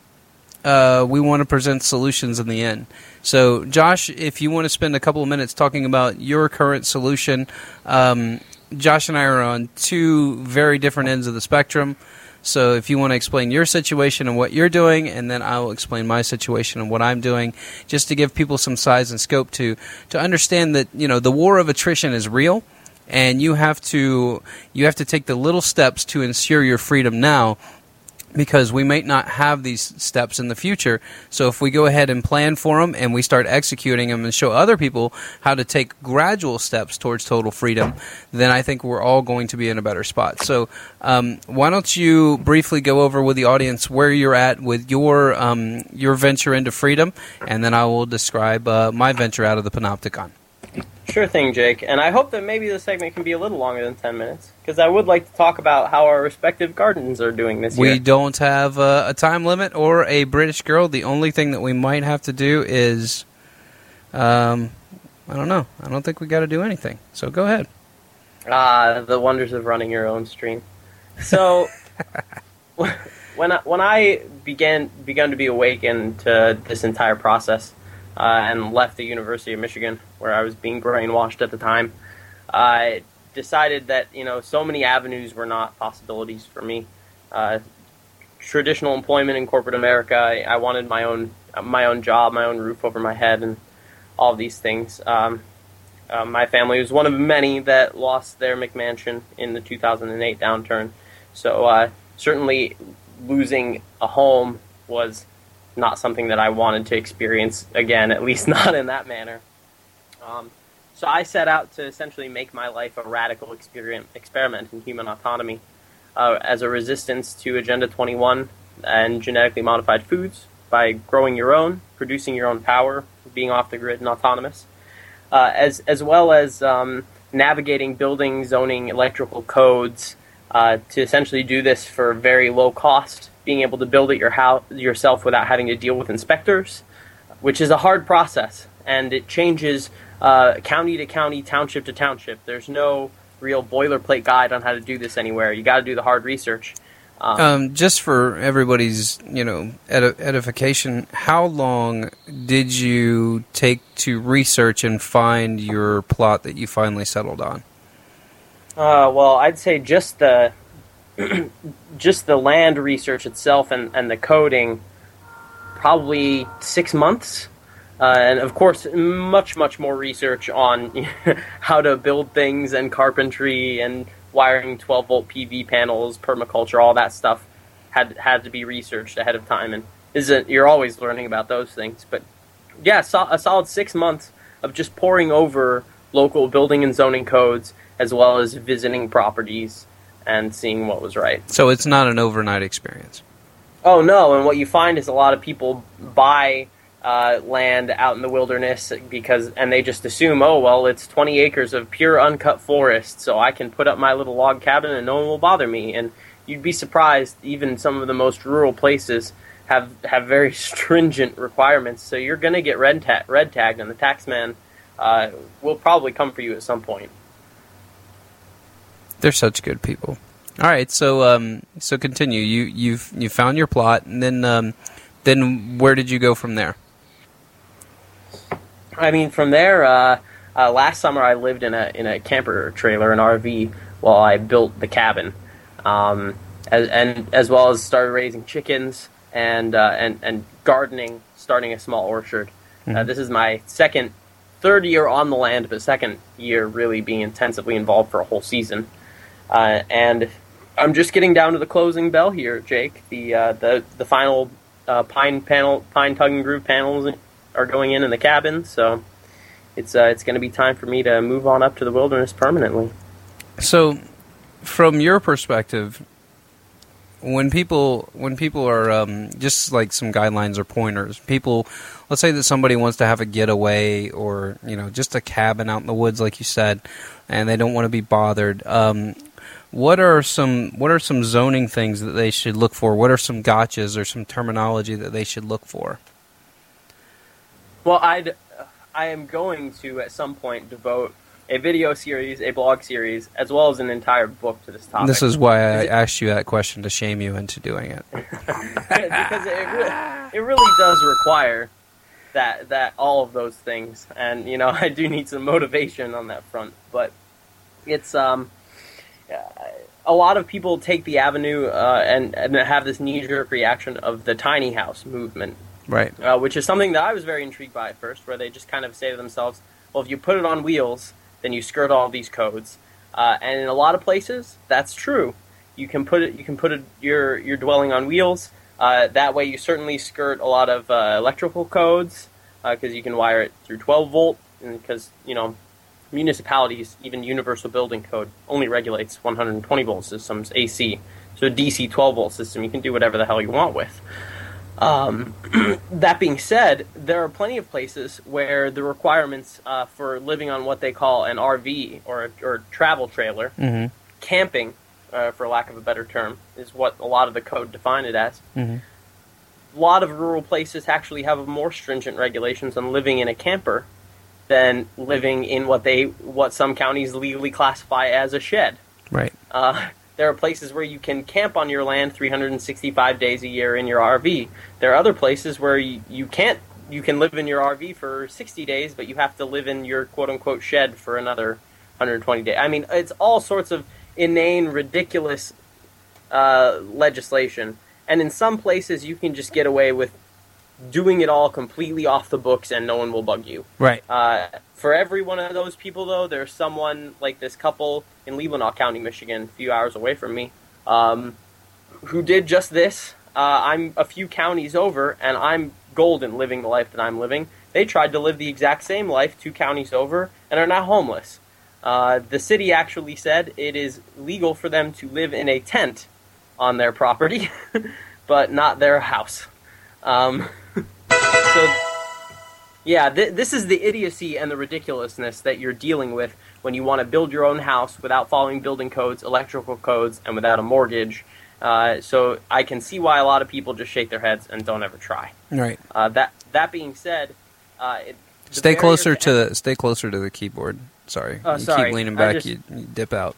uh, we want to present solutions in the end. So, Josh, if you want to spend a couple of minutes talking about your current solution, um, Josh and I are on two very different ends of the spectrum. So, if you want to explain your situation and what you're doing, and then I will explain my situation and what I'm doing, just to give people some size and scope to to understand that you know the war of attrition is real, and you have to you have to take the little steps to ensure your freedom now because we might not have these steps in the future. So if we go ahead and plan for them and we start executing them and show other people how to take gradual steps towards total freedom, then I think we're all going to be in a better spot. So um, why don't you briefly go over with the audience where you're at with your um, your venture into freedom, and then I will describe uh, my venture out of the panopticon. Sure thing, Jake. And I hope that maybe the segment can be a little longer than 10 minutes, because I would like to talk about how our respective gardens are doing this We year. We don't have uh, a time limit or a British girl. The only thing that we might have to do is, um, I don't know. I don't think we got to do anything. So go ahead. Ah, the wonders of running your own stream. So, (laughs) when I, when I began begun to be awakened to this entire process, uh, and left the University of Michigan, where I was being brainwashed at the time, I decided that you know so many avenues were not possibilities for me. Uh, traditional employment in corporate America, I, I wanted my own my own job, my own roof over my head, and all of these things. Um, uh, my family was one of many that lost their McMansion in the 2008 downturn. So uh, certainly losing a home was not something that I wanted to experience again, at least (laughs) not in that manner. Um, so I set out to essentially make my life a radical experiment, in human autonomy uh, as a resistance to Agenda 21 and genetically modified foods by growing your own, producing your own power, being off the grid and autonomous, uh, as as well as um, navigating building zoning electrical codes uh, to essentially do this for very low cost, being able to build it your house yourself without having to deal with inspectors, which is a hard process, and it changes uh, county to county, township to township. There's no real boilerplate guide on how to do this anywhere. You got to do the hard research. Um, Um, just for everybody's, you know, edi- edification, how long did you take to research and find your plot that you finally settled on? Uh, well, I'd say just the (clears throat) just the land research itself and, and the coding, probably six months. Uh, and of course, much much more research on (laughs) how to build things and carpentry and wiring 12 volt PV panels, permaculture, all that stuff had had to be researched ahead of time. And isn't you're always learning about those things. But yeah, so, a solid six months of just pouring over local building and zoning codes as well as visiting properties and seeing what was right. So it's not an overnight experience. Oh no! And what you find is a lot of people buy uh, land out in the wilderness because, and they just assume, oh well, it's 20 acres of pure uncut forest, so I can put up my little log cabin and no one will bother me. And you'd be surprised, even some of the most rural places have have very (laughs) stringent requirements. So you're going to get red ta- red tagged, and the taxman uh, will probably come for you at some point. They're such good people. All right, so um, so continue. You you've you found your plot, and then um, then where did you go from there? I mean, from there, uh, uh, last summer I lived in a in a camper trailer, an RV, while I built the cabin, um, as, and as well as started raising chickens and uh, and and gardening, starting a small orchard. Uh, Mhm. this is my second, third year on the land, but second year really being intensively involved for a whole season, uh, and I'm just getting down to the closing bell here, Jake. The uh, the the final uh, pine panel, pine tugging groove panels are going in in the cabin, so it's uh, it's going to be time for me to move on up to the wilderness permanently. So, from your perspective, when people when people are um, just like some guidelines or pointers, people, let's say that somebody wants to have a getaway or you know just a cabin out in the woods, like you said, and they don't want to be bothered. Um, what are some what are some zoning things that they should look for? What are some gotchas or some terminology that they should look for? Well, I'd I am going to at some point devote a video series, a blog series, as well as an entire book to this topic. This is why I asked you that question to shame you into doing it. (laughs) because it really, it really does require that that all of those things, and you know (laughs) I do need some motivation on that front. But it's um, a lot of people take the avenue uh, and and have this knee jerk reaction of the tiny house movement, Right. uh, which is something that I was very intrigued by at first, where they just kind of say to themselves, "Well, if you put it on wheels, then you skirt all these codes." Uh, and in a lot of places, that's true. You can put it, you can put it, your your dwelling on wheels. Uh, that way, you certainly skirt a lot of uh, electrical codes because you can wire it through 12 volt. Because you know, municipalities, even universal building code, only regulates 120 volt systems AC. So a DC 12 volt system, you can do whatever the hell you want with. Um, (clears throat) that being said, there are plenty of places where the requirements uh, for living on what they call an RV or a, or a travel trailer, Mm-hmm. camping, uh, for lack of a better term, is what a lot of the code define it as. Mm-hmm. A lot of rural places actually have more stringent regulations on living in a camper than living in what they what some counties legally classify as a shed. Right. Uh, there are places where you can camp on your land 365 days a year in your RV. There are other places where you, you can't. You can live in your RV for 60 days, but you have to live in your quote unquote shed for another 120 days. I mean, it's all sorts of inane, ridiculous uh, legislation. And in some places, you can just get away with doing it all completely off the books and no one will bug you. Right. Uh, for every one of those people, though, there's someone like this couple in Leelanau County, Michigan, a few hours away from me, um, who did just this. Uh, I'm a few counties over, and I'm golden living the life that I'm living. They tried to live the exact same life two counties over and are now homeless. Uh, the city actually said it is legal for them to live in a tent on their property, (laughs) but not their house. Um, so yeah, th- this is the idiocy and the ridiculousness that you're dealing with when you want to build your own house without following building codes, electrical codes, and without a mortgage. Uh, so I can see why a lot of people just shake their heads and don't ever try. Right. Uh, that that being said, uh, it, Stay closer to to the stay closer to the keyboard. Sorry. Oh, you sorry. keep leaning back, just- you, you dip out.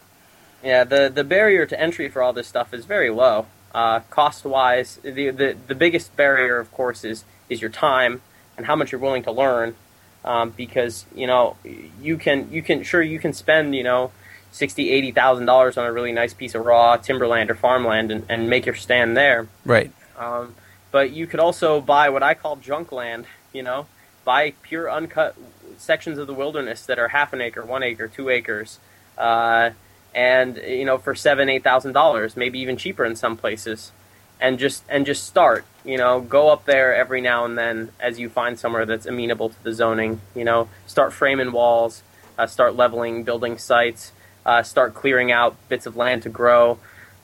Yeah, the the barrier to entry for all this stuff is very low. Uh, cost wise, the, the the biggest barrier, of course, is is your time and how much you're willing to learn. Um, because you know you can you can sure you can spend you know sixty eighty thousand dollars on a really nice piece of raw timberland or farmland and, and make your stand there. Right. Um, but you could also buy what I call junk land. You know, buy pure uncut sections of the wilderness that are half an acre, one acre, two acres, uh, and you know for seven, eight thousand dollars, maybe even cheaper in some places, and just and just start. You know, go up there every now and then as you find somewhere that's amenable to the zoning. You know, start framing walls, uh, start leveling building sites, uh, start clearing out bits of land to grow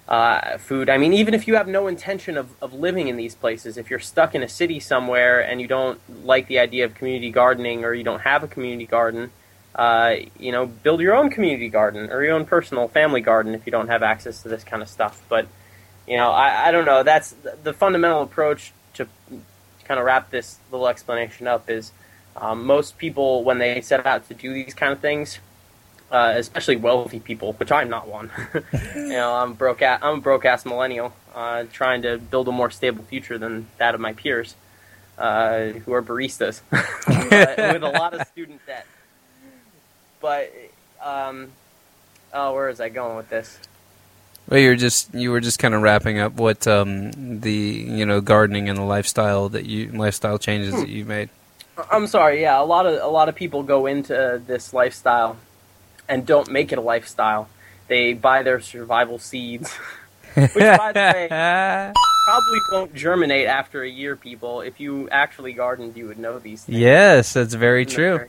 uh, food. I mean, even if you have no intention of, of living in these places, if you're stuck in a city somewhere and you don't like the idea of community gardening or you don't have a community garden, uh, you know, build your own community garden or your own personal family garden if you don't have access to this kind of stuff. But, you know, I, I don't know. That's the, fundamental approach to kind of wrap this little explanation up is um, most people, when they set out to do these kind of things, uh, especially wealthy people, which I'm not one. (laughs) you know, I'm broke. I'm a broke ass millennial, uh, trying to build a more stable future than that of my peers, uh, who are baristas, (laughs) with a lot of student debt. But, um, oh, where is I going with this? Well, you're just you were just kind of wrapping up what um, the you know gardening and the lifestyle that you lifestyle changes that you made. I'm sorry. Yeah, a lot of a lot of people go into this lifestyle and don't make it a lifestyle. They buy their survival seeds, (laughs) which, by the way, (laughs) probably won't germinate after a year. People, if you actually gardened, you would know these things. Yes, that's very true.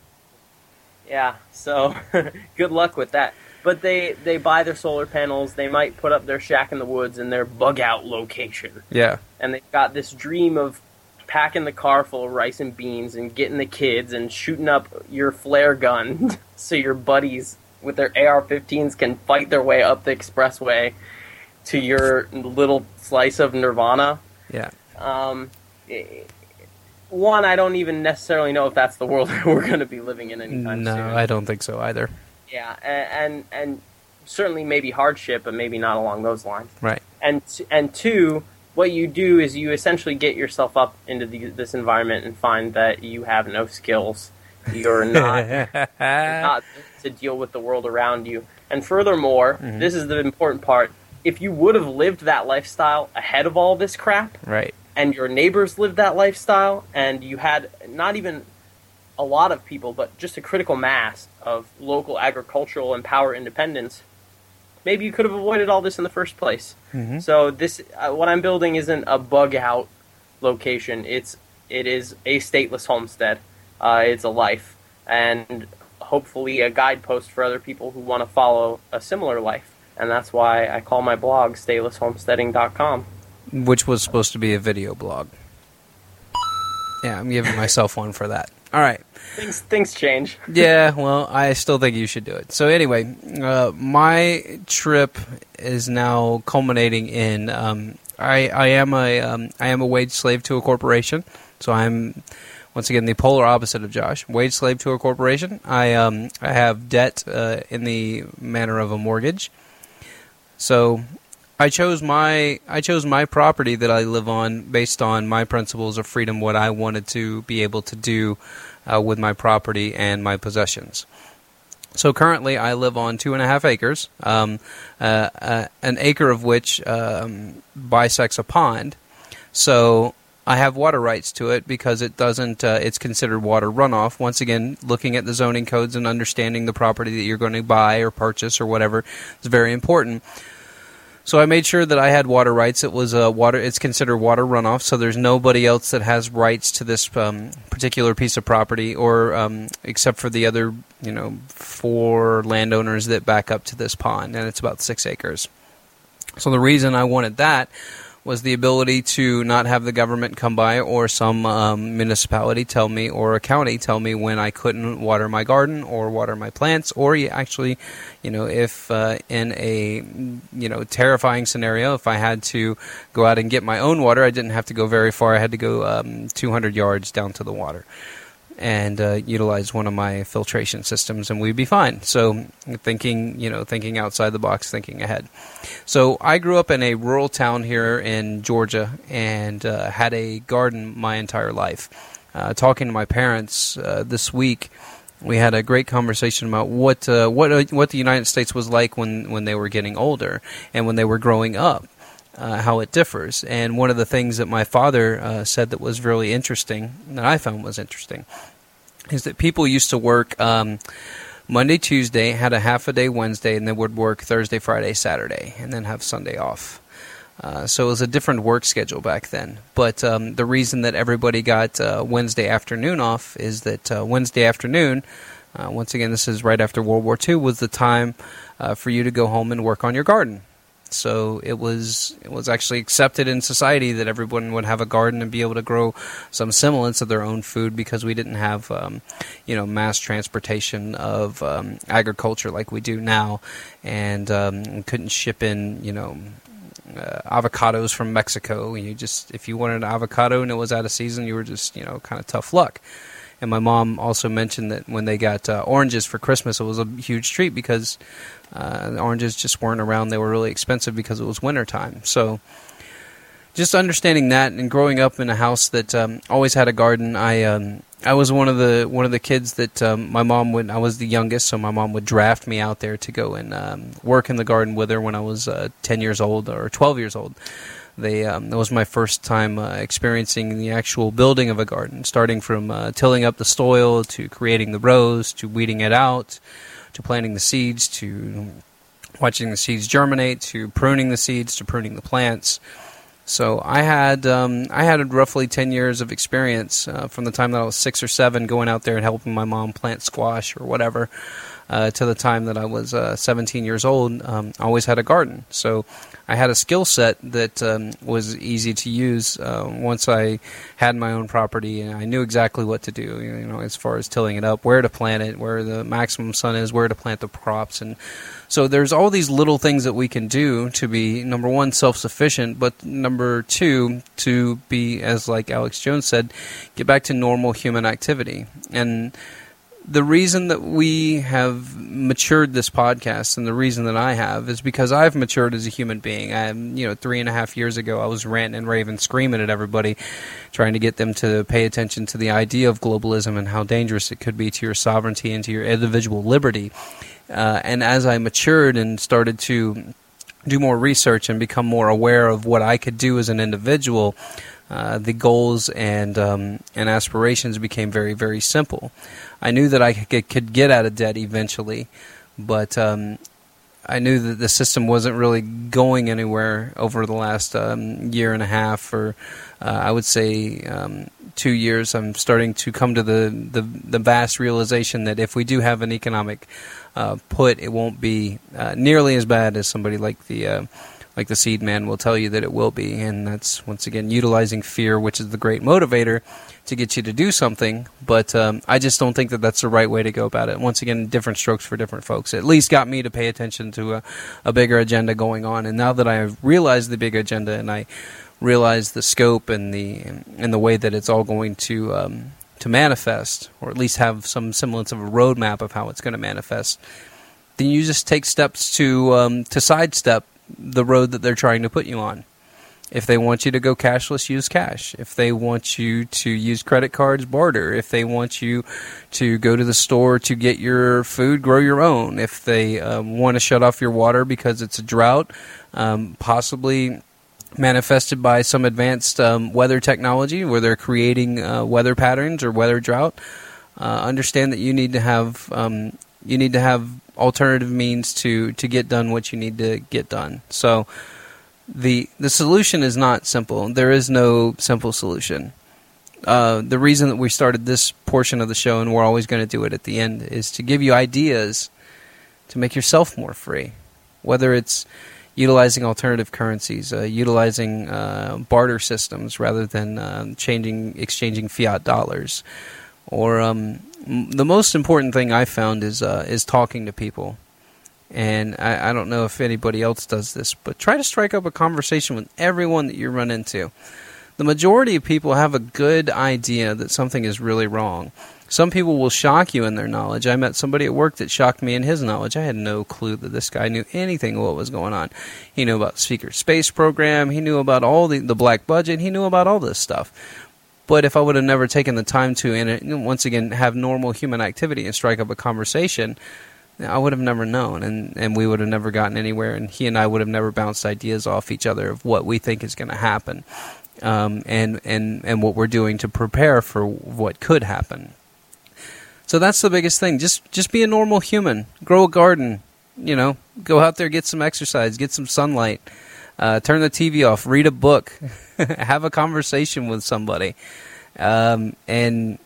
Yeah, so (laughs) good luck with that. But they they buy their solar panels. They might put up their shack in the woods in their bug out location Yeah. and they've got this dream of packing the car full of rice and beans and getting the kids and shooting up your flare gun (laughs) so your buddies with their AR-15s can fight their way up the expressway to your little slice of nirvana. Yeah. Um, eh, one, I don't even necessarily know if that's the world that (laughs) we're going to be living in anytime No, soon. No, I don't think so either. Yeah, and, and and certainly maybe hardship, but maybe not along those lines Right. and and two, what you do is you essentially get yourself up into the, this environment and find that you have no skills. You're (laughs) not, you're not to deal with the world around you. And furthermore, Mhm. this is the important part. If you would have lived that lifestyle ahead of all this crap, Right. and your neighbors lived that lifestyle, and you had not even a lot of people, but just a critical mass of local agricultural and power independence, maybe you could have avoided all this in the first place. Mhm. So this, uh, what I'm building, isn't a bug out location. It's it is a stateless homestead. Uh, it's a life, and hopefully a guidepost for other people who want to follow a similar life. And that's why I call my blog statelesshomesteading.com. Which was supposed to be a video blog. Yeah, I'm giving myself one for that. All right. Things things change. (laughs) yeah, well, I still think you should do it. So anyway, uh, my trip is now culminating in um, I, I am a um, I am a wage slave to a corporation. So I'm once again the polar opposite of Josh, wage slave to a corporation. I um, I have debt uh, in the manner of a mortgage. So I chose my I chose my property that I live on based on my principles of freedom, what I wanted to be able to do uh, with my property and my possessions. So currently, I live on two and a half acres, um, uh, uh, an acre of which um, bisects a pond. So I have water rights to it because it doesn't. Uh, it's considered water runoff. Once again, looking at the zoning codes and understanding the property that you're going to buy or purchase or whatever is very important. So I made sure that I had water rights. It was a water. It's considered water runoff. So there's nobody else that has rights to this um, particular piece of property, or um, except for the other, you know, four landowners that back up to this pond, and it's about six acres. So the reason I wanted that was the ability to not have the government come by or some um, municipality tell me or a county tell me when I couldn't water my garden or water my plants or actually, you know, if uh, in a you know terrifying scenario, if I had to go out and get my own water, I didn't have to go very far. I had to go um, 200 yards down to the water and uh, utilize one of my filtration systems, and we'd be fine. So, thinking, you know, thinking outside the box, thinking ahead. So, I grew up in a rural town here in Georgia, and uh, had a garden my entire life. Uh, talking to my parents uh, this week, we had a great conversation about what uh, what uh, what the United States was like when when they were getting older and when they were growing up uh, how it differs. And one of the things that my father uh, said that was really interesting, that I found was interesting, is that people used to work um, Monday, Tuesday, had a half a day Wednesday, and then would work Thursday, Friday, Saturday, and then have Sunday off. Uh, so it was a different work schedule back then. But um, the reason that everybody got uh, Wednesday afternoon off is that uh, Wednesday afternoon, uh, once again, this is right after World War II, was the time uh, for you to go home and work on your garden. So it was it was actually accepted in society that everyone would have a garden and be able to grow some semblance of their own food because we didn't have um, you know mass transportation of um, agriculture like we do now, and um, couldn't ship in you know uh, avocados from Mexico. You just if you wanted an avocado and it was out of season, you were just you know kind of tough luck. And my mom also mentioned that when they got uh, oranges for Christmas, it was a huge treat because uh, oranges just weren't around. They were really expensive because it was wintertime. So just understanding that and growing up in a house that um, always had a garden, I um, I was one of the one of the kids that um, my mom would. I was the youngest, so my mom would draft me out there to go and um, work in the garden with her when I was uh, ten years old or twelve years old. They um, that was my first time uh, experiencing the actual building of a garden, starting from uh, tilling up the soil to creating the rows to weeding it out to planting the seeds to watching the seeds germinate to pruning the seeds to pruning the plants. So I had um, I had roughly ten years of experience uh, from the time that I was six or seven, going out there and helping my mom plant squash or whatever, uh, to the time that I was uh, 17 years old. Um, I always had a garden, so I had a skill set that um, was easy to use uh, once I had my own property and I knew exactly what to do. You know, as far as tilling it up, where to plant it, where the maximum sun is, where to plant the crops, and so there's all these little things that we can do to be number one self-sufficient, but number two to be, as like Alex Jones said, get back to normal human activity and the reason that we have matured this podcast and the reason that I have is because I've matured as a human being. I, you know, three and a half years ago, I was ranting and raving, screaming at everybody, trying to get them to pay attention to the idea of globalism and how dangerous it could be to your sovereignty and to your individual liberty. Uh, and as I matured and started to do more research and become more aware of what I could do as an individual, uh, the goals and um, and aspirations became very very simple. I knew that I could, get out of debt eventually, but um, I knew that the system wasn't really going anywhere over the last um, year and a half, or uh, I would say um, two years. I'm starting to come to the, the, the vast realization that if we do have an economic uh, put, it won't be uh, nearly as bad as somebody like the uh, like the seed man will tell you that it will be. And that's, once again, utilizing fear, which is the great motivator to get you to do something. But um, I just don't think that that's the right way to go about it. Once again, different strokes for different folks. At least got me to pay attention to a, a bigger agenda going on. And now that I've realized the big agenda and I realize the scope and the and the way that it's all going to um, to manifest, or at least have some semblance of a roadmap of how it's going to manifest, then you just take steps to um, to sidestep the road that they're trying to put you on. If they want you to go cashless, use cash. If they want you to use credit cards, barter. If they want you to go to the store to get your food, grow your own. If they um, want to shut off your water because it's a drought, um, possibly manifested by some advanced um, weather technology where they're creating uh, weather patterns or weather drought, uh, understand that you need to have um, you need to have alternative means to to get done what you need to get done. So the the solution is not simple. There is no simple solution. Uh, the reason that we started this portion of the show, and we're always going to do it at the end, is to give you ideas to make yourself more free. Whether it's utilizing alternative currencies, uh, utilizing uh, barter systems rather than uh, changing exchanging fiat dollars, or um, the most important thing I found is uh, is talking to people. And I, I, don't know if anybody else does this, but try to strike up a conversation with everyone that you run into. The majority of people have a good idea that something is really wrong. Some people will shock you in their knowledge. I met somebody at work that shocked me in his knowledge. I had no clue that this guy knew anything what was going on. He knew about the secret space program. He knew about all the, the black budget. He knew about all this stuff. But if I would have never taken the time to, and once again, have normal human activity and strike up a conversation, I would have never known, and, and we would have never gotten anywhere, and he and I would have never bounced ideas off each other of what we think is going to happen, um, and and and what we're doing to prepare for what could happen. So that's the biggest thing. Just just be a normal human. Grow a garden. You know, go out there, get some exercise, get some sunlight. Uh, turn the TV off, read a book, (laughs) have a conversation with somebody, um, and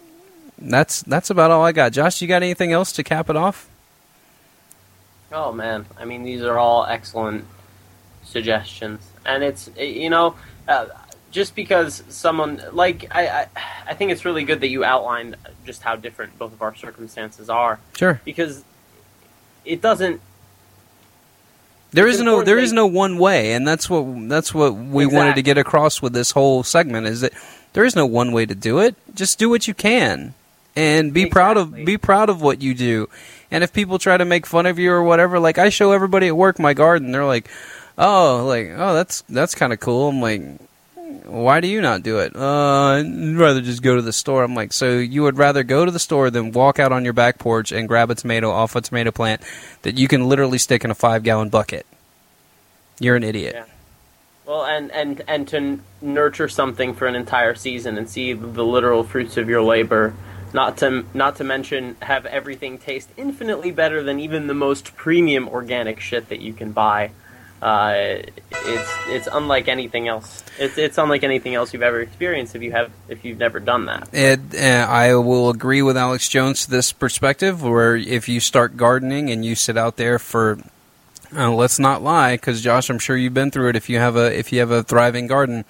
that's that's about all I got. Josh, you got anything else to cap it off? Oh man, I mean these are all excellent suggestions, and it's you know uh, just because someone like I, I I think it's really good that you outlined just how different both of our circumstances are. Sure, because it doesn't there is no there is no one way, and that's what that's what we exactly. wanted to get across with this whole segment is that there is no one way to do it. Just do what you can, and be exactly. proud of be proud of what you do. And if people try to make fun of you or whatever, like I show everybody at work my garden, they're like, "Oh, like oh, that's that's kind of cool." I'm like, why do you not do it? Uh, I'd rather just go to the store. I'm like, so you would rather go to the store than walk out on your back porch and grab a tomato off a tomato plant that you can literally stick in a five gallon bucket. You're an idiot. Yeah. Well, and, and, and to nurture something for an entire season and see the literal fruits of your labor, not to not to mention have everything taste infinitely better than even the most premium organic shit that you can buy uh, it's it's unlike anything else. It's it's unlike anything else you've ever experienced if you have if you've never done that. It, uh, I will agree with Alex Jones this perspective, where if you start gardening and you sit out there for uh, let's not lie, because Josh, I'm sure you've been through it. If you have a if you have a thriving garden,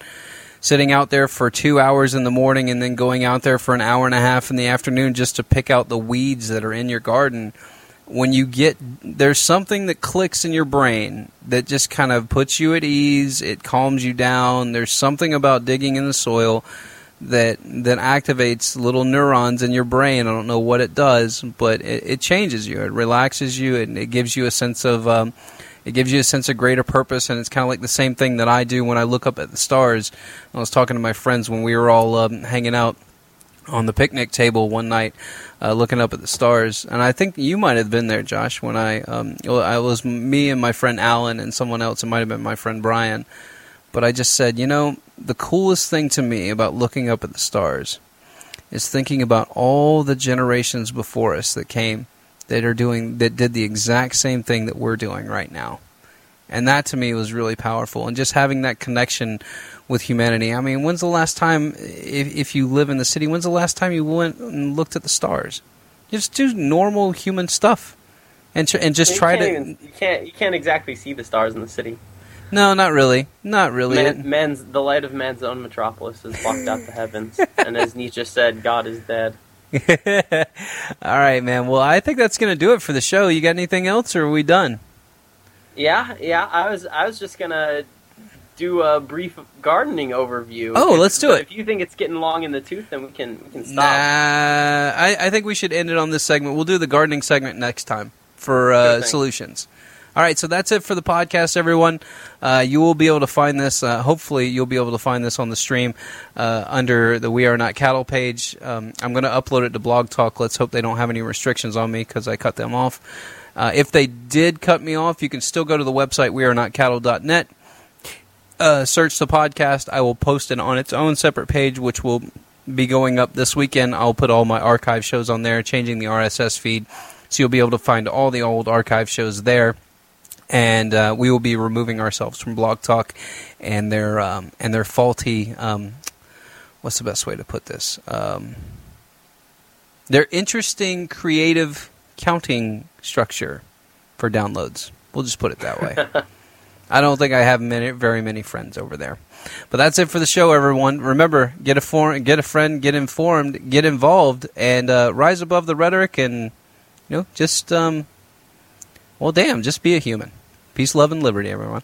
sitting out there for two hours in the morning and then going out there for an hour and a half in the afternoon just to pick out the weeds that are in your garden when you get there's something that clicks in your brain that just kind of puts you at ease, it calms you down. There's something about digging in the soil that that activates little neurons in your brain. I don't know what it does, but it, it changes you. It relaxes you, and it gives you a sense of um, it gives you a sense of greater purpose. And it's kind of like the same thing that I do when I look up at the stars. I was talking to my friends when we were all um, hanging out on the picnic table one night, uh, looking up at the stars. And I think you might have been there, Josh, when I um, I was me and my friend Alan and someone else. It might have been my friend Brian. But I just said, you know, the coolest thing to me about looking up at the stars is thinking about all the generations before us that came that are doing that did the exact same thing that we're doing right now. And that to me was really powerful and just having that connection with humanity. I mean, when's the last time if if you live in the city, when's the last time you went and looked at the stars? Just do normal human stuff. And tr- and just you try can't to even- you can't you can't exactly see the stars in the city. No, not really. Not really. Man, man's the light of man's own metropolis has blocked out the heavens, (laughs) and as Nietzsche said, God is dead. (laughs) All right, man. Well, I think that's going to do it for the show. You got anything else, or are we done? Yeah, yeah. I was I was just gonna do a brief gardening overview. Oh, If- let's do it. If you think it's getting long in the tooth, then we can we can stop. Nah, I, I think we should end it on this segment. We'll do the gardening segment next time for uh, solutions. All right, so that's it for the podcast, everyone. Uh, you will be able to find this. Uh, hopefully, you'll be able to find this on the stream uh, under the We Are Not Cattle page. Um, I'm going to upload it to Blog Talk. Let's hope they don't have any restrictions on me because I cut them off. Uh, if they did cut me off, you can still go to the website wearenotcattle.net. Uh, search the podcast. I will post it on its own separate page, which will be going up this weekend. I'll put all my archive shows on there, changing the RSS feed, so you'll be able to find all the old archive shows there. And uh, we will be removing ourselves from Blog Talk and their um, and their faulty. Um, what's the best way to put this? Um, their interesting, creative counting structure for downloads. We'll just put it that way. (laughs) I don't think I have many, very many friends over there. But that's it for the show, everyone. Remember, get a for, get a friend, get informed, get involved, and uh, rise above the rhetoric, and you know, just um, well, damn, just be a human. Peace, love, and liberty, everyone.